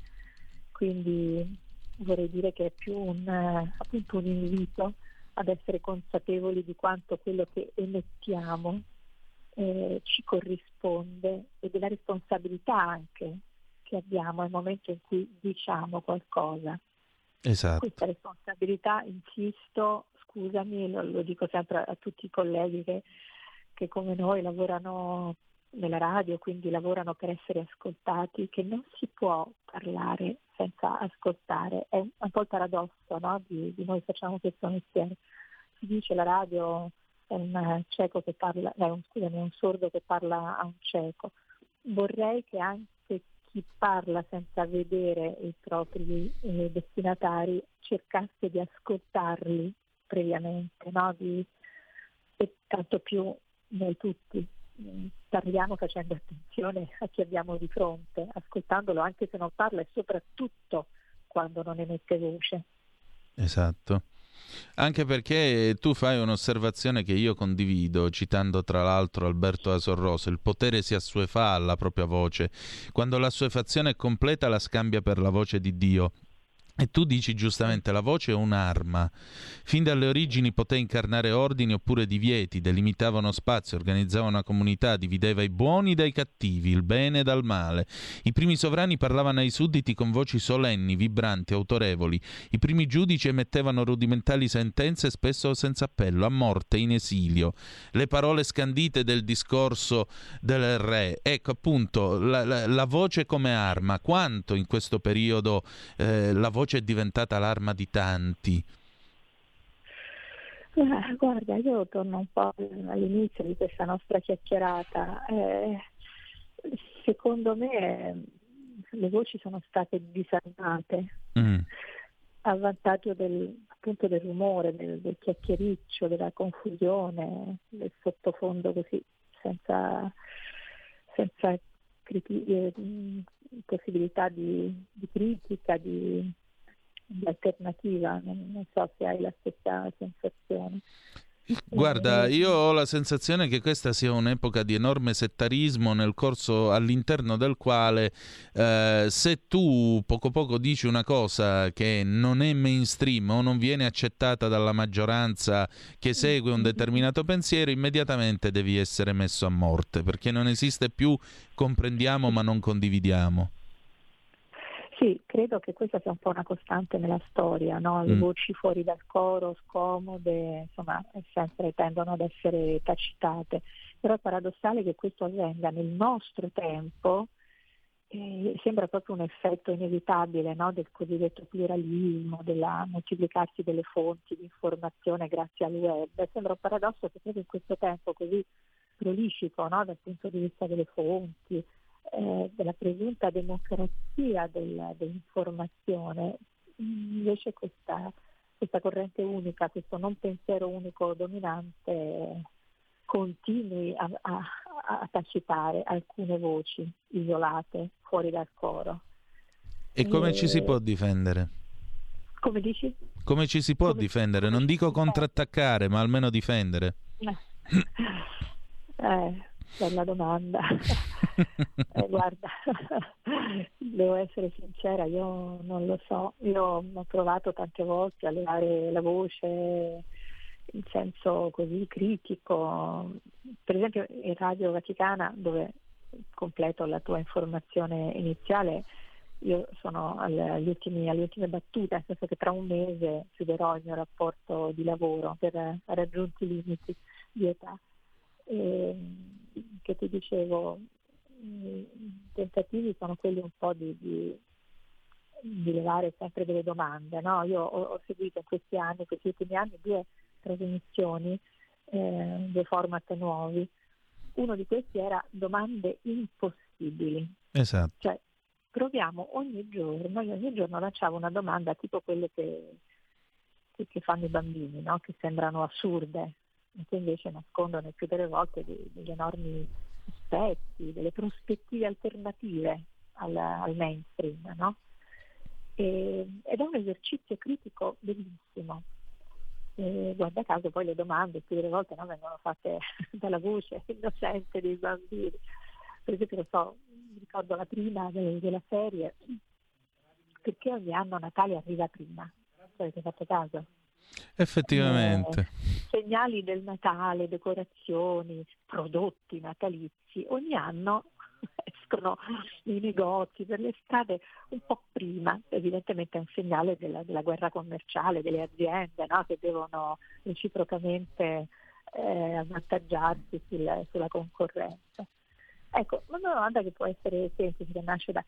Quindi vorrei dire che è più un, appunto un invito ad essere consapevoli di quanto quello che emettiamo eh, ci corrisponde e della responsabilità anche che abbiamo nel momento in cui diciamo qualcosa. Esatto. Questa responsabilità, insisto, scusami, lo, lo dico sempre a, a tutti i colleghi che, che come noi lavorano nella radio, quindi lavorano per essere ascoltati, che non si può parlare senza ascoltare. È un po' il paradosso no? di, di, noi facciamo questo mestiere. Si dice la radio è un cieco che parla, eh, un, scusami, un sordo che parla a un cieco. Vorrei che anche chi parla senza vedere i propri eh, destinatari cercasse di ascoltarli previamente, no? di, e tanto più noi tutti parliamo facendo attenzione a chi abbiamo di fronte, ascoltandolo anche se non parla e soprattutto quando non emette voce. Esatto. Anche perché tu fai un'osservazione che io condivido, citando tra l'altro Alberto Asorroso, il potere si assuefa alla propria voce. Quando l'assuefazione è completa la scambia per la voce di Dio e tu dici giustamente, la voce è un'arma. Fin dalle origini poté incarnare ordini oppure divieti, delimitava uno spazio, organizzava una comunità, divideva i buoni dai cattivi, il bene dal male. I primi sovrani parlavano ai sudditi con voci solenni, vibranti, autorevoli. I primi giudici emettevano rudimentali sentenze, spesso senza appello, a morte, in esilio. Le parole scandite del discorso del re. Ecco appunto, la, la, la voce come arma. Quanto in questo periodo eh, la voce voce è diventata l'arma di tanti? Eh, guarda, io torno un po' all'inizio di questa nostra chiacchierata. Eh, secondo me le voci sono state disarmate mm. a vantaggio del, appunto del rumore, del, del, chiacchiericcio, della confusione, del sottofondo così, senza, senza criti- eh, possibilità di, di critica, di, l'alternativa, non, so se hai la stessa sensazione. Guarda, io ho la sensazione che questa sia un'epoca di enorme settarismo nel corso all'interno del quale eh, se tu poco poco dici una cosa che non è mainstream o non viene accettata dalla maggioranza che segue un determinato pensiero, immediatamente devi essere messo a morte, perché non esiste più comprendiamo ma non condividiamo. Sì, credo che questa sia un po' una costante nella storia, no? le mm. voci fuori dal coro, scomode, insomma, sempre tendono ad essere tacitate, però è paradossale che questo avvenga nel nostro tempo eh, sembra proprio un effetto inevitabile no? del cosiddetto pluralismo, del moltiplicarsi delle fonti di informazione grazie al web. Sembra un paradosso che proprio in questo tempo così prolifico no? dal punto di vista delle fonti, eh, della presunta democrazia del, dell'informazione, invece questa, questa corrente unica, questo non pensiero unico dominante continui a, a, a tacitare alcune voci isolate fuori dal coro. E come e... ci si può difendere? Come dici? Come ci si può come difendere? Non dico contrattaccare, ma almeno difendere. Eh, bella domanda. eh, guarda, devo essere sincera, io non lo so. Io ho provato tante volte a levare la voce in senso così critico. Per esempio in Radio Vaticana, dove completo la tua informazione iniziale, io sono alle, ultimi, alle ultime battute, nel senso che tra un mese chiuderò il mio rapporto di lavoro per raggiunti i limiti di età. E, che ti dicevo, i tentativi sono quelli un po' di, di, di levare sempre delle domande. No? Io ho, ho seguito in questi anni, questi ultimi anni, due trasmissioni, eh, due format nuovi. Uno di questi era domande impossibili. Esatto. Cioè, proviamo ogni giorno, io ogni giorno lanciavo una domanda tipo quelle che, che, fanno i bambini, no? che sembrano assurde, che invece nascondono più delle volte degli enormi aspetti, delle prospettive alternative al, al mainstream. No? E, ed è un esercizio critico bellissimo, e guarda caso poi le domande più delle volte no, vengono fatte dalla voce innocente dei bambini. Per esempio, lo so, mi ricordo la prima de- della serie, perché ogni anno Natale arriva prima? Avete fatto caso? Effettivamente. Segnali del Natale, decorazioni, prodotti natalizi, ogni anno escono i negozi per l'estate un po' prima, evidentemente è un segnale della, della guerra commerciale delle aziende no? che devono reciprocamente eh, avvantaggiarsi sul, sulla concorrenza. Ecco, una domanda che può essere semplice, che nasce da...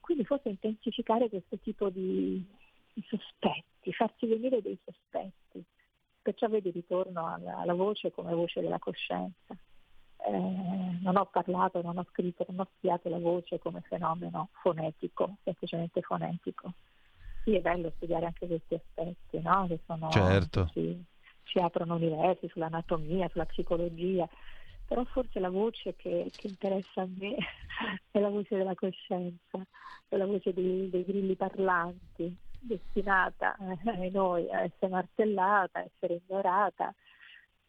Quindi forse intensificare questo tipo di, di sospetti, farsi venire dei sospetti, perciò vedi ritorno alla, alla voce come voce della coscienza eh, non ho parlato, non ho scritto, non ho studiato la voce come fenomeno fonetico, semplicemente fonetico. Sì, è bello studiare anche questi aspetti, no? Che sono, certo. ci, ci aprono universi sull'anatomia, sulla psicologia, però forse la voce che, che, interessa a me è la voce della coscienza, è la voce dei, dei grilli parlanti, destinata eh, noi a essere martellata, a essere ignorata,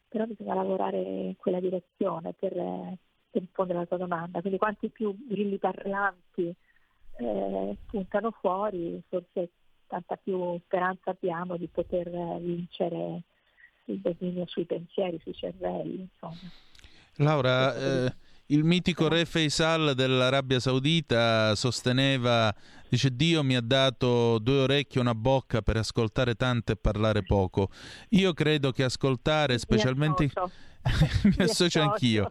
però bisogna lavorare in quella direzione per, per rispondere alla tua domanda. Quindi quanti più grilli parlanti eh, puntano fuori, forse tanta più speranza abbiamo di poter vincere il dominio sui pensieri, sui cervelli. Insomma. Laura, eh, il mitico re Faisal dell'Arabia Saudita sosteneva, dice Dio mi ha dato due orecchie e una bocca per ascoltare tanto e parlare poco. Io credo che ascoltare, specialmente... mi associo anch'io.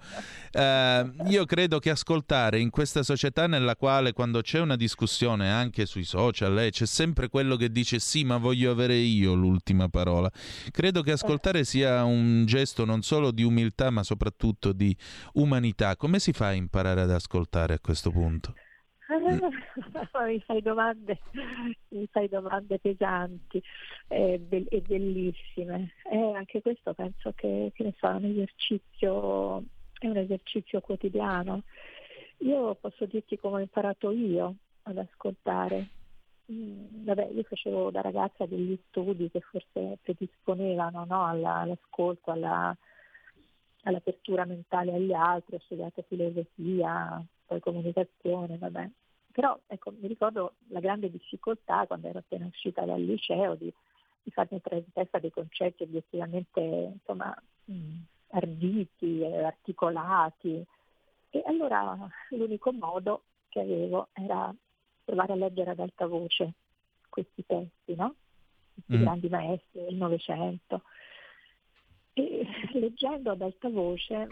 Uh, io credo che ascoltare in questa società nella quale quando c'è una discussione anche sui social eh, c'è sempre quello che dice sì ma voglio avere io l'ultima parola. Credo che ascoltare sia un gesto non solo di umiltà ma soprattutto di umanità. Come si fa a imparare ad ascoltare a questo punto? mi fai domande, mi fai domande pesanti e, be- e bellissime. E anche questo penso che, che ne so, un esercizio, è un esercizio quotidiano. Io posso dirti come ho imparato io ad ascoltare. Mm, vabbè, io facevo da ragazza degli studi che forse predisponevano no, alla, all'ascolto, alla, all'apertura mentale agli altri, ho studiato filosofia, poi comunicazione, vabbè. Però ecco, mi ricordo la grande difficoltà quando ero appena uscita dal liceo di, di farmi entrare in testa dei concetti obiettivamente insomma, mh, arditi, articolati. E allora l'unico modo che avevo era provare a leggere ad alta voce questi testi, no? Questi mm. grandi maestri del Novecento. E leggendo ad alta voce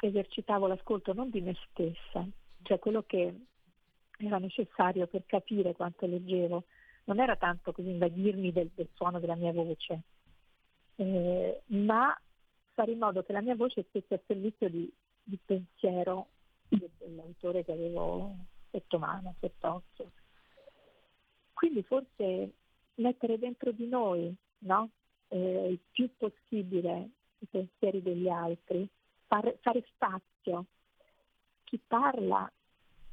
esercitavo l'ascolto non di me stessa, cioè quello che era necessario per capire quanto leggevo. Non era tanto così invadirmi del, del suono della mia voce, eh, ma fare in modo che la mia voce stesse al servizio di, di pensiero dell'autore che avevo sotto mano, sott'occhio. Quindi forse mettere dentro di noi no? eh, il più possibile i pensieri degli altri, far, fare spazio. Chi parla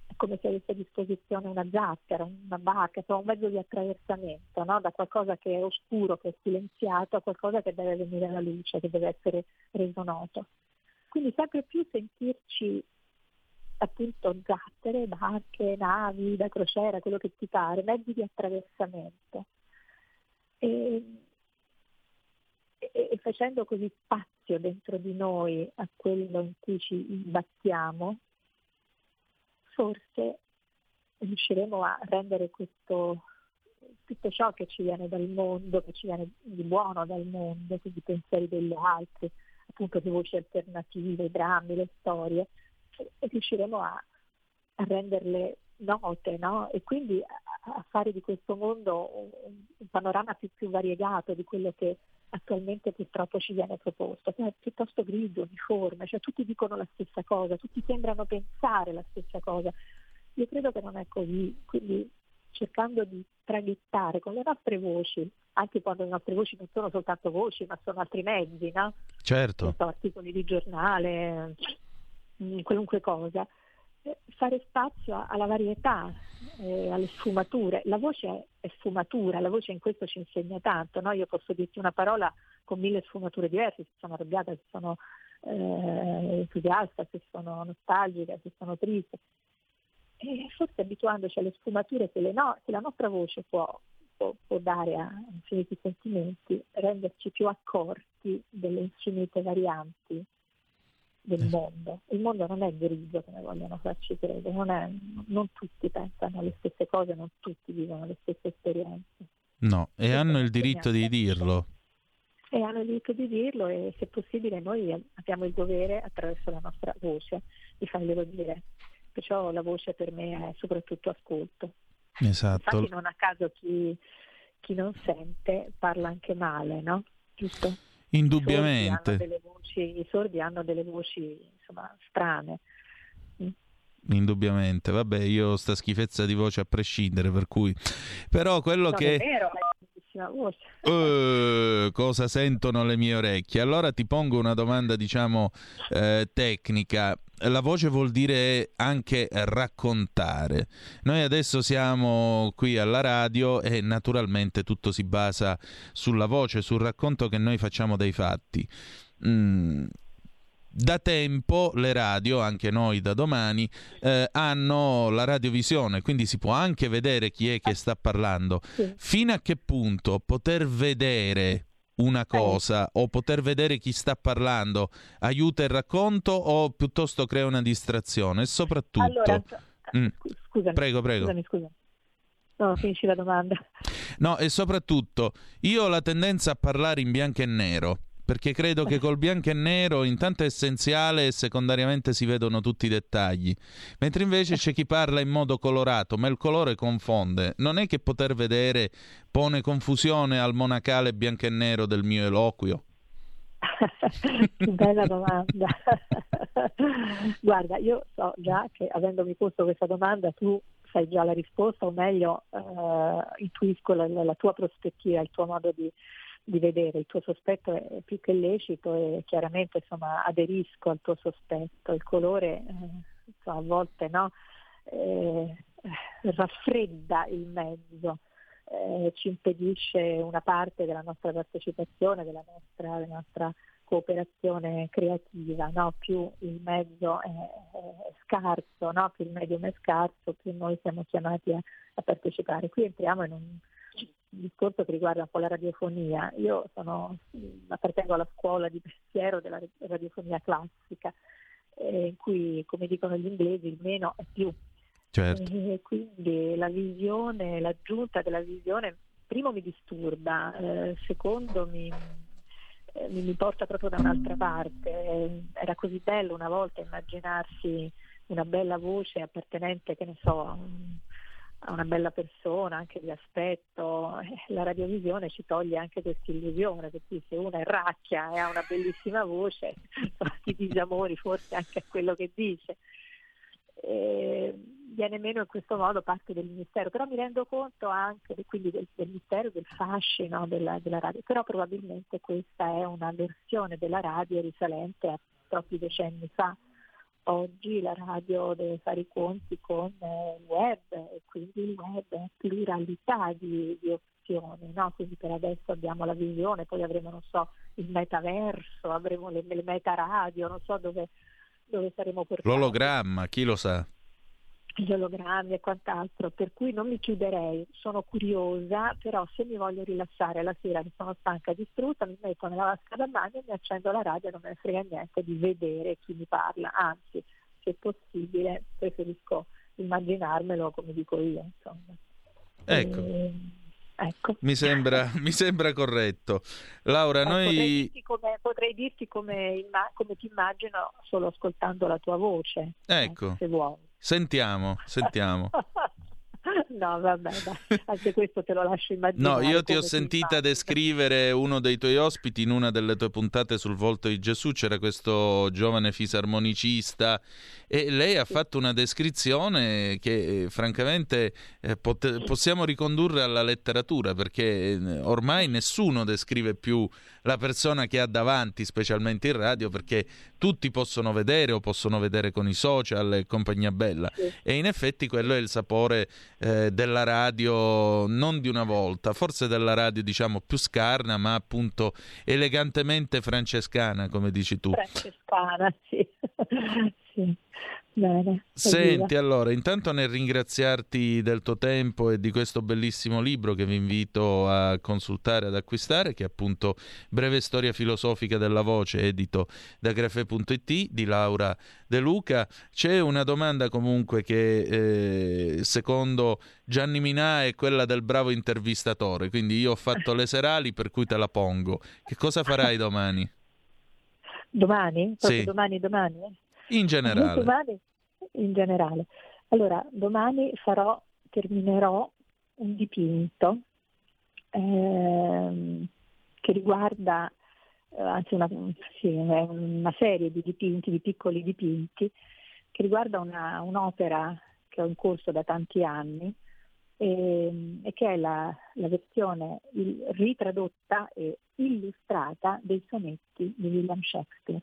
è come se avesse a disposizione una zattera, una barca, un mezzo di attraversamento, no? da qualcosa che è oscuro, che è silenziato, a qualcosa che deve venire alla luce, che deve essere reso noto. Quindi sempre più sentirci appunto zattere, barche, navi, da crociera, quello che ti pare, mezzi di attraversamento. E, e, e facendo così spazio dentro di noi a quello in cui ci imbattiamo, forse riusciremo a rendere questo, tutto ciò che ci viene dal mondo, che ci viene di buono dal mondo, quindi i pensieri degli altri, appunto le voci alternative, i drammi, le storie, riusciremo a, a renderle note no? e quindi a, a, fare di questo mondo un, un, panorama più, più variegato di quello che attualmente purtroppo ci viene proposto, che è piuttosto grigio, uniforme, cioè tutti dicono la stessa cosa, tutti sembrano pensare la stessa cosa. Io credo che non è così, quindi cercando di traghettare con le nostre voci, anche quando le nostre voci non sono soltanto voci, ma sono altri mezzi, no? Certo. So, articoli di giornale, qualunque cosa, fare spazio alla varietà, eh, alle sfumature. La voce è sfumatura, la voce in questo ci insegna tanto. No? Io posso dirti una parola con mille sfumature diverse, se sono arrabbiata, se sono eh, entusiasta, se sono nostalgica, se sono triste. E forse abituandoci alle sfumature che, no, che la nostra voce può, può, può dare a infiniti sentimenti, renderci più accorti delle infinite varianti del mondo. Il mondo non è grigio come vogliono farci credere, non, è, non tutti pensano le stesse cose, non tutti vivono le stesse esperienze. No, e hanno il diritto di dirlo. E hanno il diritto di dirlo e se possibile noi abbiamo il dovere attraverso la nostra voce di farglielo dire. Perciò la voce per me è soprattutto ascolto. Esatto. Infatti non a caso chi, chi non sente parla anche male, no? Giusto? Indubbiamente. I sordi, voci, I sordi hanno delle voci insomma, strane. Mm. Indubbiamente, vabbè, io ho sta schifezza di voce a prescindere, per cui... Però quello no, che... È vero, voce. Uh, cosa sentono le mie orecchie? Allora ti pongo una domanda, diciamo, eh, tecnica la voce vuol dire anche raccontare. Noi adesso siamo qui alla radio e naturalmente tutto si basa sulla voce, sul racconto che noi facciamo dei fatti. Mm. Da tempo le radio, anche noi da domani, eh, hanno la radiovisione, quindi si può anche vedere chi è che sta parlando. Sì. Fino a che punto poter vedere una cosa o poter vedere chi sta parlando aiuta il racconto o piuttosto crea una distrazione? E soprattutto... Allora, mm. scusami, prego, prego. Scusami, scusami. No, finisci la domanda. No, e soprattutto io ho la tendenza a parlare in bianco e nero perché credo che col bianco e nero intanto è essenziale e secondariamente si vedono tutti i dettagli, mentre invece c'è chi parla in modo colorato, ma il colore confonde. Non è che poter vedere pone confusione al monacale bianco e nero del mio eloquio? Bella domanda. Guarda, io so già che avendomi posto questa domanda tu sai già la risposta, o meglio eh, intuisco la, la, tua prospettiva, il tuo modo di, di vedere, il tuo sospetto è più che lecito e chiaramente insomma, aderisco al tuo sospetto, il colore eh, insomma, a volte no, eh, raffredda il mezzo, eh, ci impedisce una parte della nostra partecipazione, della nostra, della nostra cooperazione creativa, no? più il mezzo è, è scarso, no? più il medium è scarso, più noi siamo chiamati a, a partecipare. Qui entriamo in un discorso che riguarda un po' la radiofonia. Io sono, appartengo alla scuola di pensiero della radiofonia classica, eh, in cui, come dicono gli inglesi, il meno è più. Certo. E quindi la visione, l'aggiunta della visione, primo mi disturba, eh, secondo mi, eh, mi, mi, porta proprio da un'altra parte. era così bello una volta immaginarsi una bella voce appartenente, che ne so, a una bella persona, anche di aspetto, eh, la radiovisione ci toglie anche questa illusione, perché se una è racchia e ha una bellissima voce, ti disamori forse anche a quello che dice. E viene meno in questo modo parte del mistero, però mi rendo conto anche quindi del, del mistero, del fascino della, della, radio, però probabilmente questa è una versione della radio risalente a troppi decenni fa oggi la radio deve fare i conti con eh, il web e quindi il web è pluralità di, di opzioni, no? quindi per adesso abbiamo la visione, poi avremo non so, il metaverso, avremo le, le meta radio, non so dove, dove saremo portati. L'ologramma, chi lo sa? Gli ologrammi e quant'altro, per cui non mi chiuderei, sono curiosa, però se mi voglio rilassare la sera che sono stanca e distrutta, mi metto nella vasca da bagno e mi accendo la radio e non me ne frega niente di vedere chi mi parla, anzi, se possibile, preferisco immaginarmelo come dico io. Insomma. Ecco. E... Ecco. Mi, sembra, mi, sembra, corretto. Laura, eh, noi... Potrei dirti, come, potrei dirti come, come, ti immagino solo ascoltando la tua voce. Ecco. Eh, se vuoi. Sentiamo, sentiamo. No, vabbè, dai. anche questo te lo lascio immaginare. No, io ti ho sentita descrivere uno dei tuoi ospiti in una delle tue puntate sul volto di Gesù, c'era questo giovane fisarmonicista e lei ha fatto una descrizione che eh, francamente eh, pot- possiamo ricondurre alla letteratura perché eh, ormai nessuno descrive più la persona che ha davanti, specialmente in radio, perché tutti possono vedere o possono vedere con i social e compagnia bella. Sì. E in effetti quello è il sapore eh, della radio, non di una volta, forse della radio diciamo più scarna, ma appunto elegantemente francescana, come dici tu. Francescana, sì. sì. Bene, Senti, allora, intanto nel ringraziarti del tuo tempo e di questo bellissimo libro che vi invito a consultare, ad acquistare, che è appunto Breve storia filosofica della voce, edito da Grefe.it di Laura De Luca, c'è una domanda comunque che eh, secondo Gianni Minà è quella del bravo intervistatore, quindi io ho fatto le serali per cui te la pongo. Che cosa farai domani? Domani? Proprio sì. domani, domani? In generale. Domani, in generale. Allora, domani farò, terminerò un dipinto ehm, che riguarda, eh, anzi una, sì, una, serie di dipinti, di piccoli dipinti, che riguarda una, un'opera che ho in corso da tanti anni e, e che è la, la versione il, ritradotta e illustrata dei sonetti di William Shakespeare.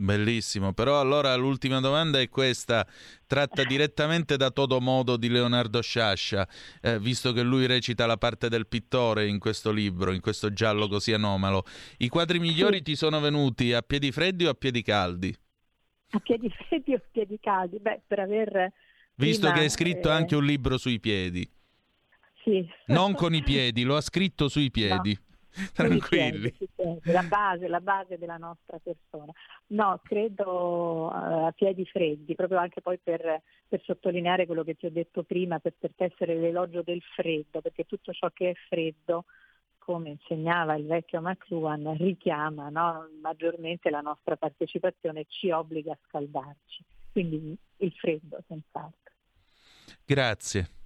Bellissimo, però allora l'ultima domanda è questa, tratta direttamente da Todo Modo di Leonardo Sciascia, eh, visto che lui recita la parte del pittore in questo libro, in questo giallo così anomalo. I quadri migliori sì. ti sono venuti a piedi freddi o a piedi caldi? A piedi freddi o a piedi caldi? Beh, per aver... Visto prima, che hai scritto eh... anche un libro sui piedi. Sì. Non con i piedi, lo ha scritto sui piedi. No. Tranquilli. La base, la base della nostra persona. No, credo uh, a piedi freddi, proprio anche poi per, per, sottolineare quello che ti ho detto prima, per, per essere l'elogio del freddo, perché tutto ciò che è freddo, come insegnava il vecchio McLuhan, richiama no, maggiormente la nostra partecipazione, ci obbliga a scaldarci. Quindi il freddo, senz'altro. Grazie.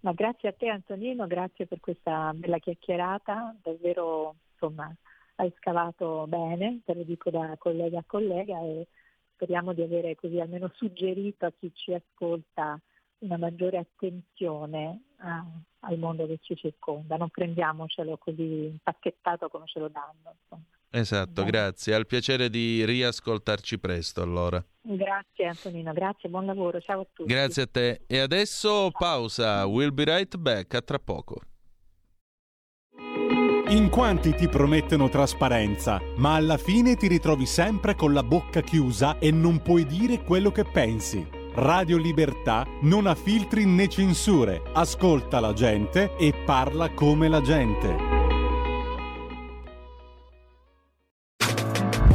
Ma grazie a te Antonino, grazie per questa bella chiacchierata, davvero insomma hai scavato bene, te lo dico da collega a collega e speriamo di avere così almeno suggerito a chi ci ascolta una maggiore attenzione a, al mondo che ci circonda, non prendiamocelo così impacchettato come ce lo danno. Insomma. Esatto, grazie. Al piacere di riascoltarci presto allora. Grazie Antonino, grazie, buon lavoro, ciao a tutti. Grazie a te. E adesso pausa, we'll be right back, a tra poco. In quanti ti promettono trasparenza, ma alla fine ti ritrovi sempre con la bocca chiusa e non puoi dire quello che pensi. Radio Libertà non ha filtri né censure, ascolta la gente e parla come la gente.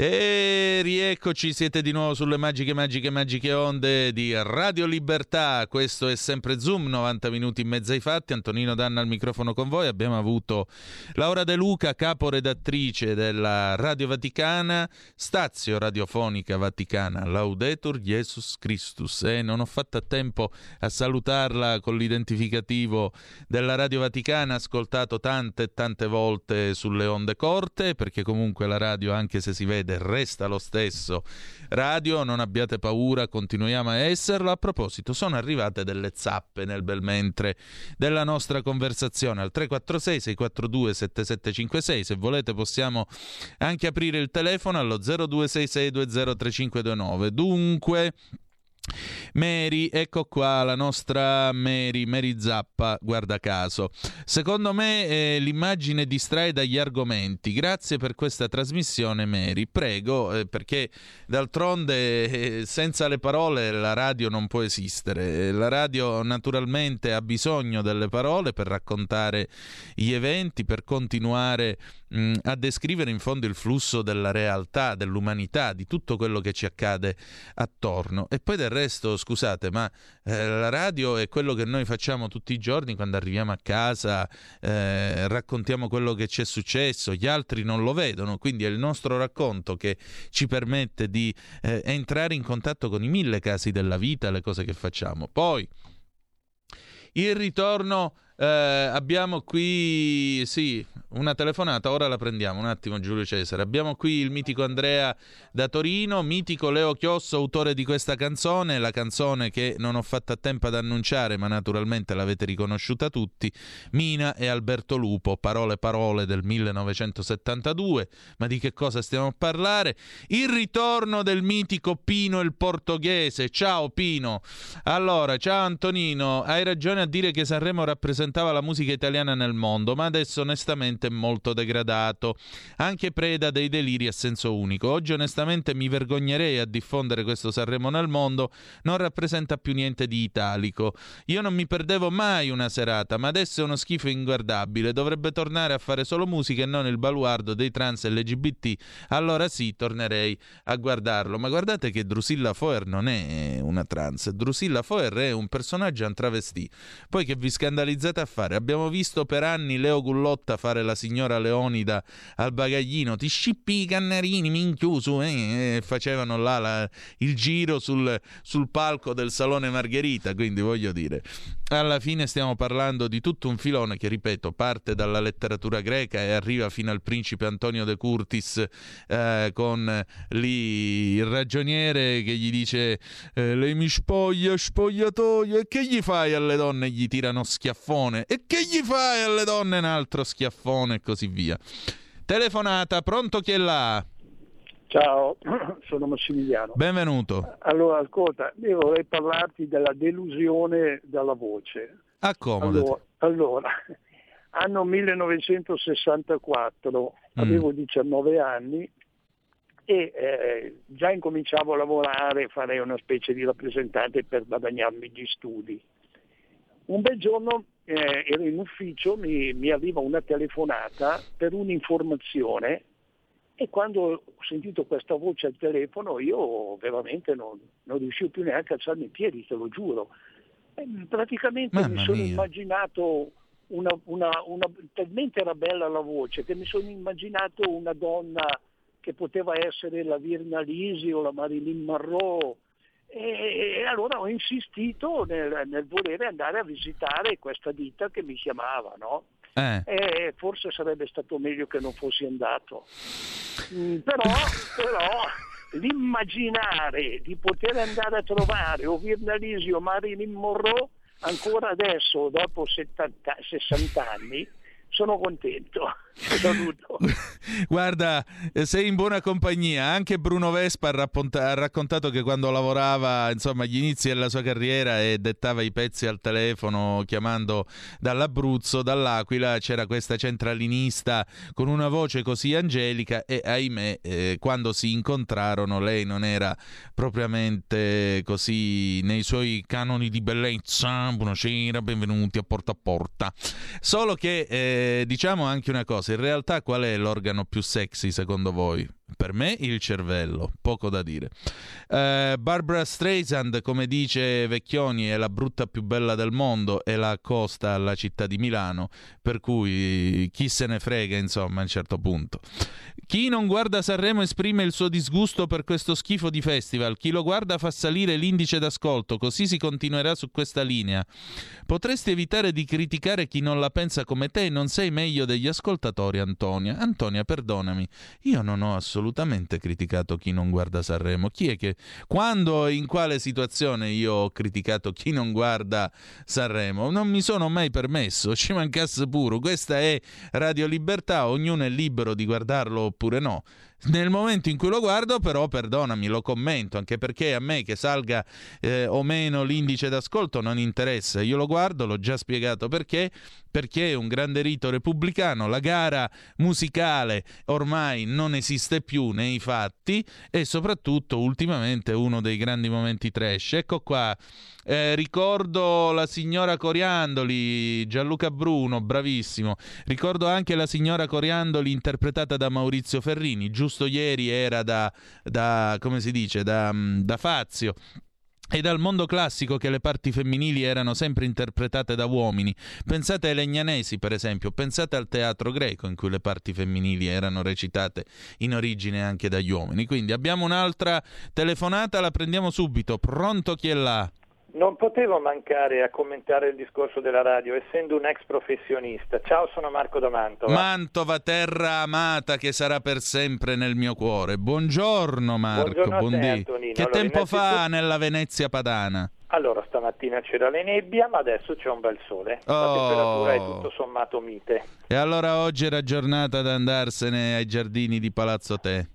E rieccoci, siete di nuovo sulle magiche, magiche, magiche onde di Radio Libertà. Questo è sempre Zoom, 90 minuti in mezzo ai fatti. Antonino Danna al microfono con voi. Abbiamo avuto Laura De Luca, caporedattrice della Radio Vaticana, Stazio Radiofonica Vaticana, Laudetur Jesus Christus. E non ho fatto a tempo a salutarla con l'identificativo della Radio Vaticana, ascoltato tante e tante volte sulle onde corte, perché comunque la radio, anche se si vede succede, resta lo stesso. Radio, non abbiate paura, continuiamo a esserlo. A proposito, sono arrivate delle zappe nel bel mentre della nostra conversazione al 346 642 7756. Se volete possiamo anche aprire il telefono allo 0266 203529. Dunque Mary, ecco qua la nostra Mary, Mary Zappa, guarda caso. Secondo me eh, l'immagine distrae dagli argomenti. Grazie per questa trasmissione Mary, prego, eh, perché d'altronde eh, senza le parole la radio non può esistere. La radio naturalmente ha bisogno delle parole per raccontare gli eventi, per continuare mh, mm, a descrivere in fondo il flusso della realtà, dell'umanità, di tutto quello che ci accade attorno. E poi del resto, scusate, ma eh, la radio è quello che noi facciamo tutti i giorni quando arriviamo a casa, eh, raccontiamo quello che ci è successo, gli altri non lo vedono, quindi è il nostro racconto che ci permette di eh, entrare in contatto con i mille casi della vita, le cose che facciamo. Poi il ritorno eh, abbiamo qui, sì, una telefonata, ora la prendiamo un attimo Giulio Cesare. Abbiamo qui il mitico Andrea da Torino, mitico Leo Chiosso, autore di questa canzone, la canzone che non ho fatto a tempo ad annunciare, ma naturalmente l'avete riconosciuta tutti, Mina e Alberto Lupo, parole parole del 1972. Ma di che cosa stiamo a parlare? Il ritorno del mitico Pino il portoghese. Ciao Pino. Allora, ciao Antonino, hai ragione a dire che Sanremo rappresenta rappresentava la musica italiana nel mondo, ma adesso onestamente è molto degradato, anche preda dei deliri a senso unico. Oggi onestamente mi vergognerei a diffondere questo Sanremo nel mondo, non rappresenta più niente di italico. Io non mi perdevo mai una serata, ma adesso è uno schifo inguardabile, dovrebbe tornare a fare solo musica e non il baluardo dei trans LGBT. Allora sì, tornerei a guardarlo. Ma guardate che Drusilla Foer non è una trans, Drusilla Foer è un personaggio un travestì. Poi che vi scandalizzate a fare? Abbiamo visto per anni Leo Gullotta fare la signora Leonida al bagaglino, ti scippi i cannarini, minchiuso, eh, eh, facevano là la, il giro sul, sul palco del Salone Margherita, quindi voglio dire, alla fine stiamo parlando di tutto un filone che, ripeto, parte dalla letteratura greca e arriva fino al principe Antonio de Curtis eh, con lì il ragioniere che gli dice eh, lei mi spoglia, spogliatoio, e che gli fai alle donne? Gli tirano schiaffoni schiaffone. E che gli fai alle donne un altro schiaffone e così via. Telefonata, pronto chi è là? Ciao, sono Massimiliano. Benvenuto. Allora, ascolta, io vorrei parlarti della delusione dalla voce. Accomodati. Allora, allora anno 1964, mm. avevo 19 anni e eh, già incominciavo a lavorare, farei una specie di rappresentante per guadagnarmi gli studi. Un bel giorno eh, ero in ufficio, mi, mi arriva una telefonata per un'informazione e quando ho sentito questa voce al telefono io veramente non, non riuscivo più neanche a alzarmi in piedi, te lo giuro. E praticamente Mamma mi sono mia. immaginato una, una, una, talmente era bella la voce che mi sono immaginato una donna che poteva essere la Virna Lisi o la Marilyn Monroe e, allora ho insistito nel, nel, volere andare a visitare questa ditta che mi chiamava, no? Eh. E forse sarebbe stato meglio che non fossi andato. Mm, però, però l'immaginare di poter andare a trovare o Virnalisio o Marilyn Monroe ancora adesso, dopo 70, 60 anni, sono contento. Guarda, eh, sei in buona compagnia. Anche Bruno Vespa ha, racconta- ha, raccontato che quando lavorava, insomma, agli inizi della sua carriera e dettava i pezzi al telefono chiamando dall'Abruzzo, dall'Aquila, c'era questa centralinista con una voce così angelica e ahimè, eh, quando si incontrarono lei non era propriamente così nei suoi canoni di bellezza. Buonasera, benvenuti a porta a porta. Solo che eh, diciamo anche una cosa, in realtà qual è l'organo più sexy secondo voi? Per me il cervello, poco da dire. Uh, Barbara Streisand, come dice Vecchioni, è la brutta più bella del mondo e la accosta alla città di Milano, per cui chi se ne frega, insomma, a un certo punto. Chi non guarda Sanremo esprime il suo disgusto per questo schifo di festival, chi lo guarda fa salire l'indice d'ascolto, così si continuerà su questa linea. Potresti evitare di criticare chi non la pensa come te, non sei meglio degli ascoltatori, Antonia. Antonia, perdonami, io non ho assolutamente assolutamente criticato chi non guarda Sanremo. Chi è che quando e in quale situazione io ho criticato chi non guarda Sanremo? Non mi sono mai permesso, ci mancasse puro. Questa è Radio Libertà, ognuno è libero di guardarlo oppure no. Nel momento in cui lo guardo, però, perdonami, lo commento, anche perché a me che salga eh, o meno l'indice d'ascolto non interessa. Io lo guardo, l'ho già spiegato perché, perché è un grande rito repubblicano, la gara musicale ormai non esiste più nei fatti e soprattutto ultimamente uno dei grandi momenti trash. Ecco qua eh, ricordo la signora Coriandoli, Gianluca Bruno, bravissimo. Ricordo anche la signora Coriandoli interpretata da Maurizio Ferrini. Giusto ieri era da, da come si dice, da, mm, da Fazio. E dal mondo classico che le parti femminili erano sempre interpretate da uomini. Pensate ai Legnanesi, per esempio, pensate al teatro greco in cui le parti femminili erano recitate in origine anche dagli uomini. Quindi abbiamo un'altra telefonata, la prendiamo subito. Pronto chi è là? Non potevo mancare a commentare il discorso della radio, essendo un ex professionista. Ciao, sono Marco da Mantova. Mantova, terra amata che sarà per sempre nel mio cuore. Buongiorno Marco, Buongiorno buondì. Antonino. Che allora, tempo fa innanzitutto... nella Venezia padana? Allora, stamattina c'era la nebbia, ma adesso c'è un bel sole. Oh. La temperatura è tutto sommato mite. E allora oggi era giornata da andarsene ai giardini di Palazzo Te?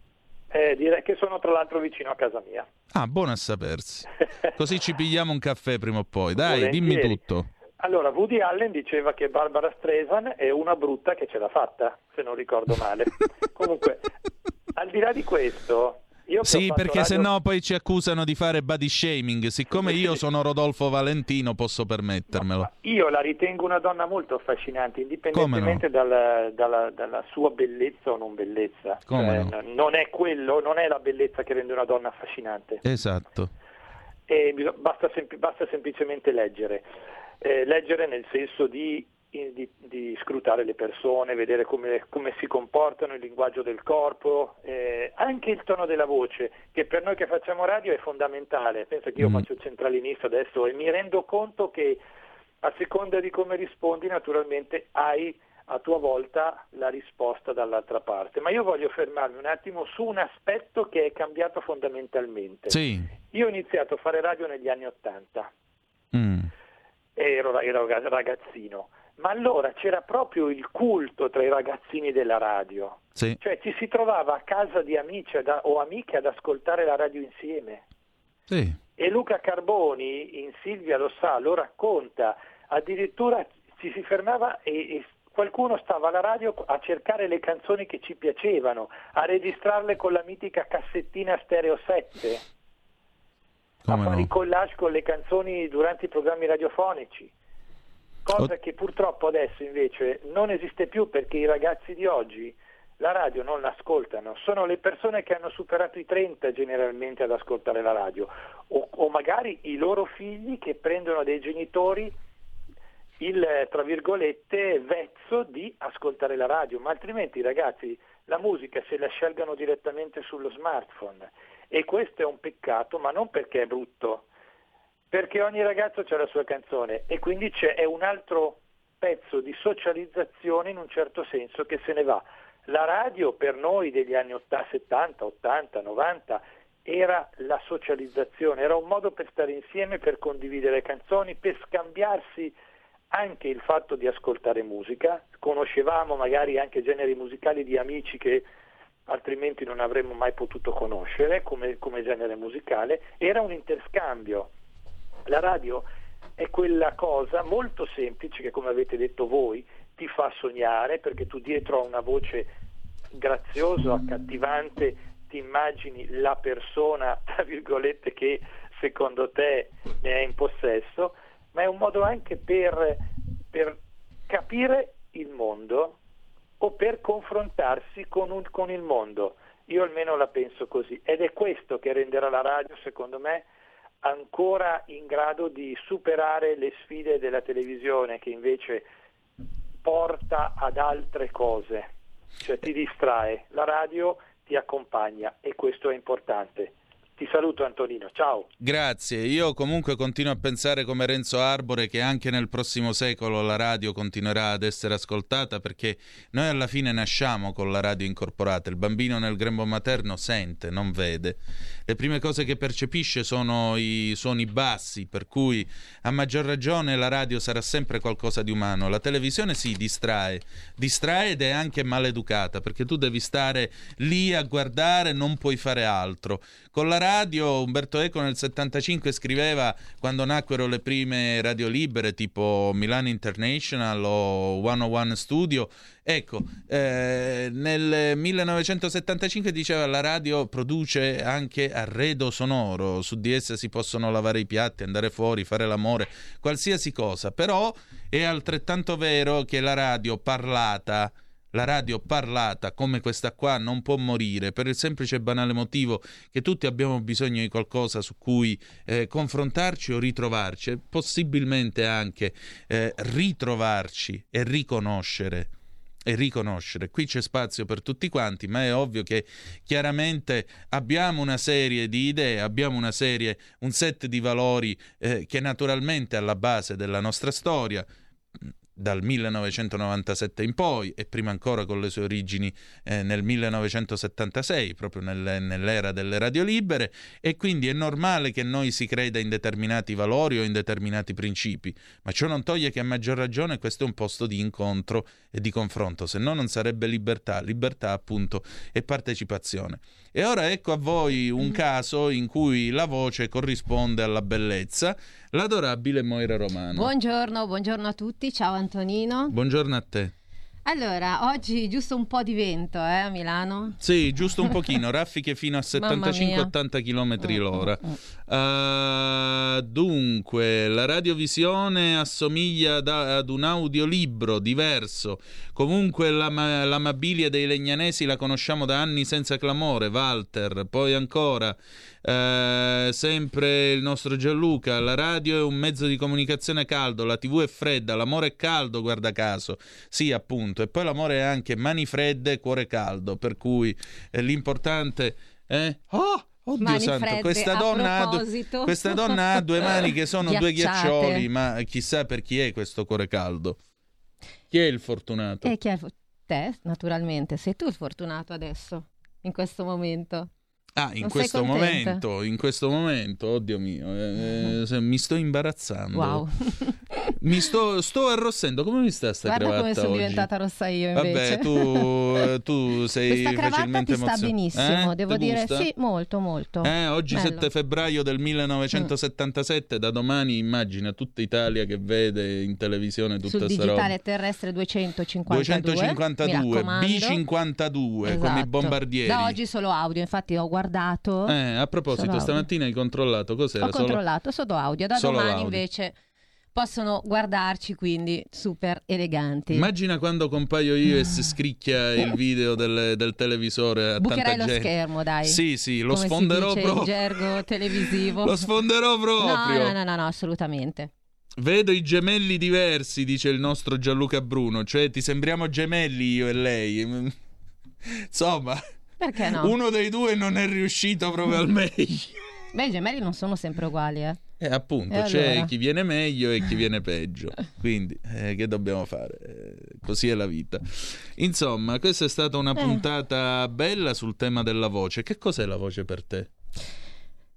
Eh, direi che sono tra l'altro vicino a casa mia. Ah, buono a sapersi. Così ci pigliamo un caffè prima o poi. Dai, dimmi Volentieri. tutto. Allora, Woody Allen diceva che Barbara Streisand è una brutta che ce l'ha fatta, se non ricordo male. Comunque, al di là di questo, Sì, perché radio- se no poi ci accusano di fare body shaming. Siccome io sono Rodolfo Valentino, posso permettermelo. Io la ritengo una donna molto affascinante, indipendentemente dalla, dalla- dalla sua bellezza o non bellezza. Come Cioè, n- Non è quello, non è la bellezza che rende una donna affascinante. Esatto. E basta, sempl- basta semplicemente leggere. Eh, leggere nel senso di, di- di scrutare le persone, vedere come, come si comportano, il linguaggio del corpo, eh, anche il tono della voce, che per noi che facciamo radio è fondamentale. Pensa che io Mm. faccio il centralinista adesso e mi rendo conto che a seconda di come rispondi, naturalmente hai a tua volta la risposta dall'altra parte. Ma io voglio fermarmi un attimo su un aspetto che è cambiato fondamentalmente. Sì. Io ho iniziato a fare radio negli anni Ottanta, Mm. ero, ero ragazzino, ma allora c'era proprio il culto tra i ragazzini della radio. Sì. Cioè ci si trovava a casa di amici ad- o amiche ad ascoltare la radio insieme. Sì. E Luca Carboni in Silvia lo sa, lo racconta, addirittura ci si fermava e, e qualcuno stava alla radio a cercare le canzoni che ci piacevano, a registrarle con la mitica cassettina stereo 7, Come a fare no? i collage con le canzoni durante i programmi radiofonici. Cosa che purtroppo adesso invece non esiste più perché i ragazzi di oggi la radio non l'ascoltano, sono le persone che hanno superato i 30 generalmente ad ascoltare la radio. O, o magari i loro figli che prendono dai genitori il tra virgolette vezzo di ascoltare la radio, ma altrimenti i ragazzi la musica se la scelgano direttamente sullo smartphone. E questo è un peccato, ma non perché è brutto, perché ogni ragazzo ha la sua canzone e quindi è un altro pezzo di socializzazione in un certo senso che se ne va. La radio per noi degli anni 80, 70, 80, 90 era la socializzazione, era un modo per stare insieme, per condividere canzoni, per scambiarsi anche il fatto di ascoltare musica, conoscevamo magari anche generi musicali di amici che altrimenti non avremmo mai potuto conoscere come, come genere musicale, era un interscambio. La radio è quella cosa molto semplice che, come avete detto voi, ti fa sognare perché tu dietro a una voce graziosa, accattivante, ti immagini la persona, tra virgolette, che secondo te ne è in possesso, ma è un modo anche per, per capire il mondo o per confrontarsi con, un, con il mondo. Io almeno la penso così ed è questo che renderà la radio, secondo me, ancora in grado di superare le sfide della televisione che invece porta ad altre cose, cioè ti distrae, la radio ti accompagna e questo è importante. Ti saluto Antonino, ciao. Grazie, io comunque continuo a pensare come Renzo Arbore che anche nel prossimo secolo la radio continuerà ad essere ascoltata perché noi alla fine nasciamo con la radio incorporata, il bambino nel grembo materno sente, non vede. Le prime cose che percepisce sono i suoni bassi, per cui a maggior ragione la radio sarà sempre qualcosa di umano. La televisione si distrae, distrae ed è anche maleducata perché tu devi stare lì a guardare, non puoi fare altro. Con la radio Umberto Eco nel 75 scriveva quando nacquero le prime radio libere tipo Milan International o 101 Studio Ecco, eh, nel 1975 diceva la radio produce anche arredo sonoro, su di essa si possono lavare i piatti, andare fuori, fare l'amore, qualsiasi cosa, però è altrettanto vero che la radio parlata la radio parlata come questa qua non può morire per il semplice e banale motivo che tutti abbiamo bisogno di qualcosa su cui eh, confrontarci o ritrovarci possibilmente anche eh, ritrovarci e riconoscere e riconoscere. Qui c'è spazio per tutti quanti, ma è ovvio che chiaramente abbiamo una serie di idee, abbiamo una serie, un set di valori eh, che naturalmente è alla base della nostra storia dal 1997 in poi e prima ancora con le sue origini eh, nel 1976, proprio nel, nell'era delle radio libere e quindi è normale che noi si creda in determinati valori o in determinati principi, ma ciò non toglie che a maggior ragione questo è un posto di incontro e di confronto, se no non sarebbe libertà, libertà appunto è partecipazione. E ora ecco a voi un mm. caso in cui la voce corrisponde alla bellezza, l'adorabile Moira Romano. Buongiorno, buongiorno a tutti, ciao Antonino. Buongiorno a te. Allora, oggi giusto un po' di vento eh, a Milano? Sì, giusto un pochino, raffiche fino a 75-80 km mm, l'ora. Uh, dunque, la radiovisione assomiglia da, ad un audiolibro diverso. Comunque la, l'amabilia dei legnanesi la conosciamo da anni senza clamore, Walter. Poi ancora... Eh, sempre il nostro Gianluca, la radio è un mezzo di comunicazione caldo, la tv è fredda, l'amore è caldo, guarda caso. Sì, appunto. E poi l'amore è anche mani fredde e cuore caldo, per cui eh, l'importante è... Oh! Oddio mani santo, fredde, questa donna, ha due, questa donna ha due mani che sono due ghiaccioli, ma chissà per chi è questo cuore caldo. Chi è il fortunato? E chi è il? Te, naturalmente. Sei tu il fortunato adesso, in questo momento. Ah, in questo momento, in questo momento, oddio mio, eh, eh, mi sto imbarazzando. Wow. mi sto, sto, arrossendo. Come mi sta sta Guarda cravatta come sono oggi? diventata rossa io invece. Vabbè, tu, tu sei Questa cravatta facilmente ti sta emozionata. benissimo, eh? devo dire. gusta? Sì, molto, molto. Eh, oggi Bello. 7 febbraio del 1977, da domani immagina tutta Italia che vede in televisione tutta Sul sta digitale roba. terrestre 252. 252, mi raccomando. B52 come i Esatto. bombardieri. Da oggi solo audio, infatti ho guardato. Eh, a proposito, stamattina hai controllato cos'era? Ho Solo- controllato solo audio, da Solo domani audio. invece possono guardarci, quindi super eleganti. Immagina quando compaio io e si scricchia il video del, del televisore a Bucherai lo gente. schermo, dai. Sì, sì, lo Come sfonderò proprio. gergo televisivo. Lo sfonderò proprio. No, no, no, no, assolutamente. Vedo i gemelli diversi, dice il nostro Gianluca Bruno. Cioè, ti sembriamo gemelli io e lei. Insomma, Perché no? uno dei due non è riuscito proprio al meglio. Beh, i gemelli non sono sempre uguali, eh. E appunto, E c'è allora? chi viene meglio e chi viene peggio. Quindi, eh, che dobbiamo fare? Eh, così è la vita. Insomma, questa è stata una Eh. puntata bella sul tema della voce. Che cos'è la voce per te?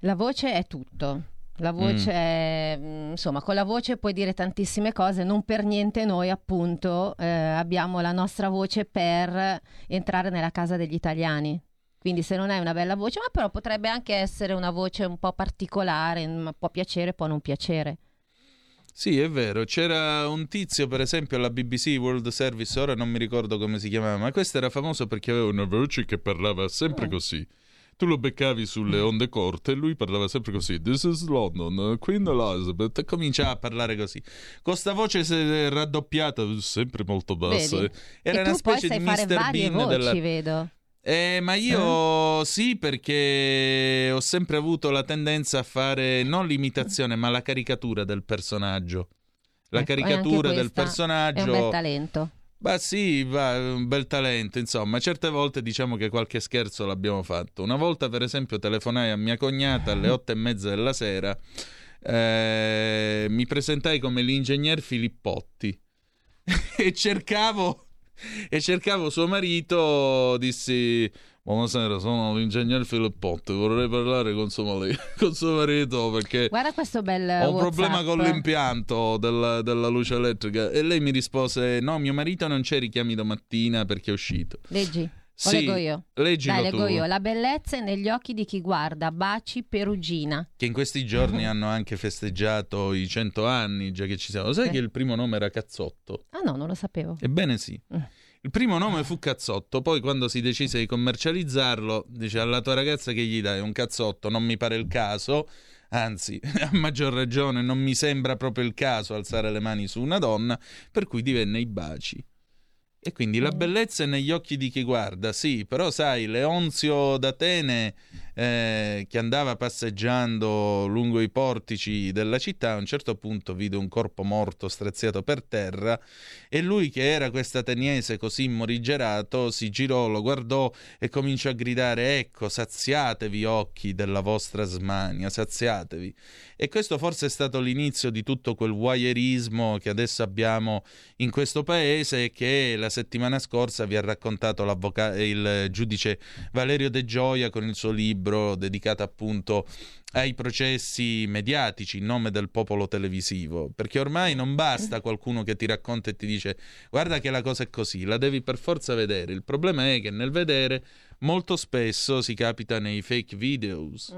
La voce è tutto. La voce, è, mm, insomma, con la voce puoi dire tantissime cose, non per niente noi appunto eh, abbiamo la nostra voce per entrare nella casa degli italiani. Quindi se non hai una bella voce, ma però potrebbe anche essere una voce un po' particolare, ma può piacere, può non piacere. Sì, è vero. C'era un tizio, per esempio, alla BBC World Service, ora non mi ricordo come si chiamava, ma questo era famoso perché aveva una voce che parlava sempre Mm. così. Tu lo beccavi sulle onde corte e lui parlava sempre così. This is London, Queen Elizabeth. E cominciava a parlare così. Con sta voce raddoppiata, sempre molto bassa. Vedi? Era e una specie di Mr. Bean voci, della... vedo. Eh, ma io sì, perché ho sempre avuto la tendenza a fare non l'imitazione, ma la caricatura del personaggio. La Ecco, caricatura del questa personaggio. È un bel talento. Beh sì, va, un bel talento, insomma, certe volte diciamo che qualche scherzo l'abbiamo fatto. Una volta, per esempio, telefonai a mia cognata alle otto e mezza della sera, eh, mi presentai come l'ingegner Filippotti e cercavo, e cercavo suo marito, dissi... Buonasera, sono l'ingegner Filippotti, vorrei parlare con suo, mari- con suo marito perché Guarda questo bel ho un WhatsApp. problema con l'impianto della, della luce elettrica e lei mi rispose no mio marito non c'è richiami domattina perché è uscito Leggi. O Sì, leggo io. leggilo Dai, leggo tu. io. La bellezza è negli occhi di chi guarda. Baci Perugina. che in questi giorni hanno anche festeggiato i 100 anni già che ci siamo sai Sì. che il primo nome era Cazzotto Ah no, non lo sapevo. ebbene sì Mm. Il primo nome fu Cazzotto poi quando si decise di commercializzarlo dice alla tua ragazza che gli dai un cazzotto non mi pare il caso Anzi, a maggior ragione non mi sembra proprio il caso alzare le mani su una donna, per cui divenne i baci. E quindi la bellezza è negli occhi di chi guarda, sì, però sai, Leonzio d'Atene, eh, che andava passeggiando lungo i portici della città, a un certo punto vide un corpo morto straziato per terra e lui, che era questo ateniese così morigerato, si girò, lo guardò e cominciò a gridare: Ecco, saziatevi, occhi della vostra smania, saziatevi. E questo forse è stato l'inizio di tutto quel voyeurismo che adesso abbiamo in questo paese e che la settimana scorsa vi ha raccontato il giudice Valerio De Gioia con il suo libro dedicato appunto ai processi mediatici in nome del popolo televisivo, perché ormai non basta qualcuno che ti racconta e ti dice guarda che la cosa è così, la devi per forza vedere. Il problema è che nel vedere molto spesso si capita nei fake videos.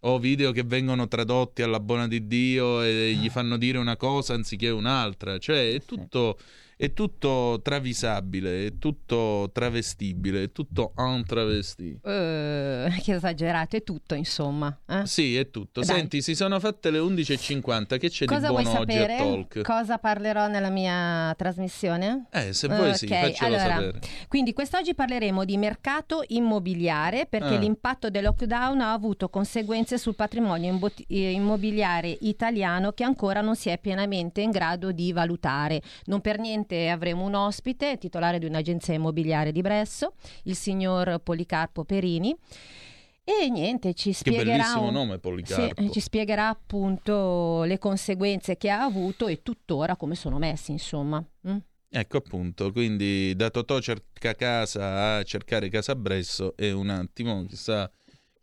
O video che vengono tradotti alla buona di Dio e gli fanno dire una cosa anziché un'altra, cioè è tutto, è tutto travisabile, è tutto travestibile, è tutto un travesti. Eh, che esagerato, è tutto insomma. eh? Sì, è tutto. Dai. Senti, si sono fatte le 11.50, che c'è Cosa di buono oggi a? Talk? Cosa parlerò nella mia trasmissione? Eh, se vuoi sì, Ok, faccelo allora, sapere. Quindi quest'oggi parleremo di mercato immobiliare perché Ah. l'impatto del lockdown ha avuto conseguenze sul patrimonio eh, immobiliare italiano che ancora non si è pienamente in grado di valutare. Non per niente avremo un ospite, titolare di un'agenzia immobiliare di Bresso, il signor Policarpo Perini. E niente, ci spiegherà, bellissimo un- nome. Sì, ci spiegherà appunto le conseguenze che ha avuto e tuttora come sono messi, insomma. Mm? Ecco appunto, quindi da Totò cerca casa a cercare casa a Bresso e un attimo, chissà,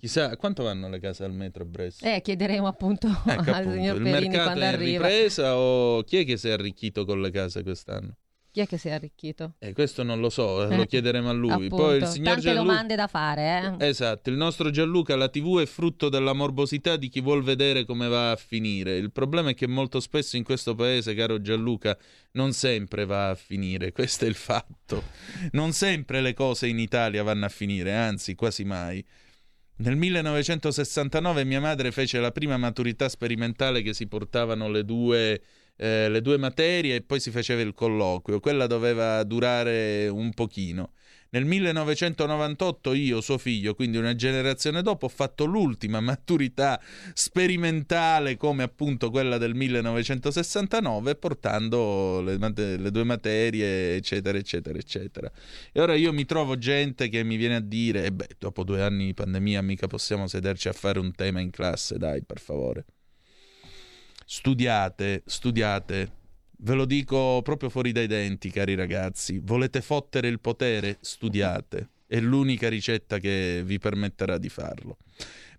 chissà quanto vanno le case al metro a Bresso? Eh, chiederemo appunto Ecco al appunto, signor Perini quando arriva. ripresa o chi è che si è arricchito con le case quest'anno? Chi è che si è arricchito? Eh, questo non lo so, eh, lo Eh, chiederemo a lui. Appunto, Poi il signor Tante Gianluca... domande da fare, eh? Esatto, il nostro Gianluca, la TV è frutto della morbosità di chi vuol vedere come va a finire. Il problema è che molto spesso in questo paese, caro Gianluca, non sempre va a finire, questo è il fatto. Non sempre le cose in Italia vanno a finire, anzi quasi mai. Nel 1969 mia madre fece la prima maturità sperimentale che si portavano le due, eh, le due materie e poi si faceva il colloquio. Quella doveva durare un pochino. Nel 1998 io, suo figlio, quindi una generazione dopo, ho fatto l'ultima maturità sperimentale come appunto quella del 1969, portando le, le due materie, eccetera, eccetera, eccetera. E ora io mi trovo gente che mi viene a dire, e beh, dopo due anni di pandemia mica possiamo sederci a fare un tema in classe, dai, per favore. Studiate, studiate. Ve lo dico proprio fuori dai denti, cari ragazzi. Volete fottere il potere? Studiate. È l'unica ricetta che vi permetterà di farlo.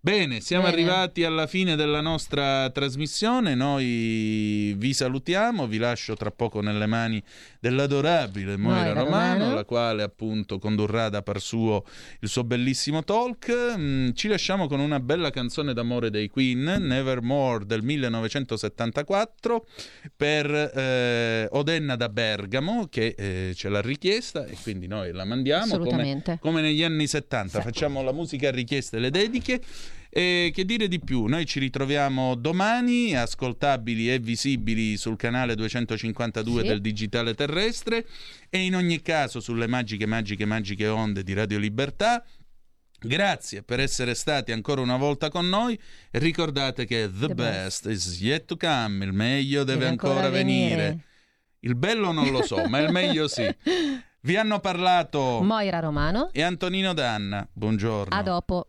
Bene, siamo Bene. arrivati alla fine della nostra trasmissione. Noi vi salutiamo, vi lascio tra poco nelle mani dell'adorabile Moira Romano, Romano. la quale appunto condurrà da par suo il suo bellissimo talk. Mm, Ci lasciamo con una bella canzone d'amore dei Queen, Nevermore del 1974, per eh, Odenna da Bergamo, che eh, ce l'ha richiesta e quindi noi la mandiamo come, come negli anni 70. Sì. Facciamo la musica a richiesta e le dediche. E che dire di più? Noi ci ritroviamo domani, ascoltabili e visibili sul canale 252 Sì. del Digitale Terrestre e in ogni caso sulle magiche, magiche, magiche onde di Radio Libertà. Grazie per essere stati ancora una volta con noi ricordate che the, The best is yet to come, il meglio deve, Deve ancora, ancora venire. venire. Il bello non lo so, ma il meglio sì. Vi hanno parlato Moira Romano. e Antonino Danna. Buongiorno. A dopo.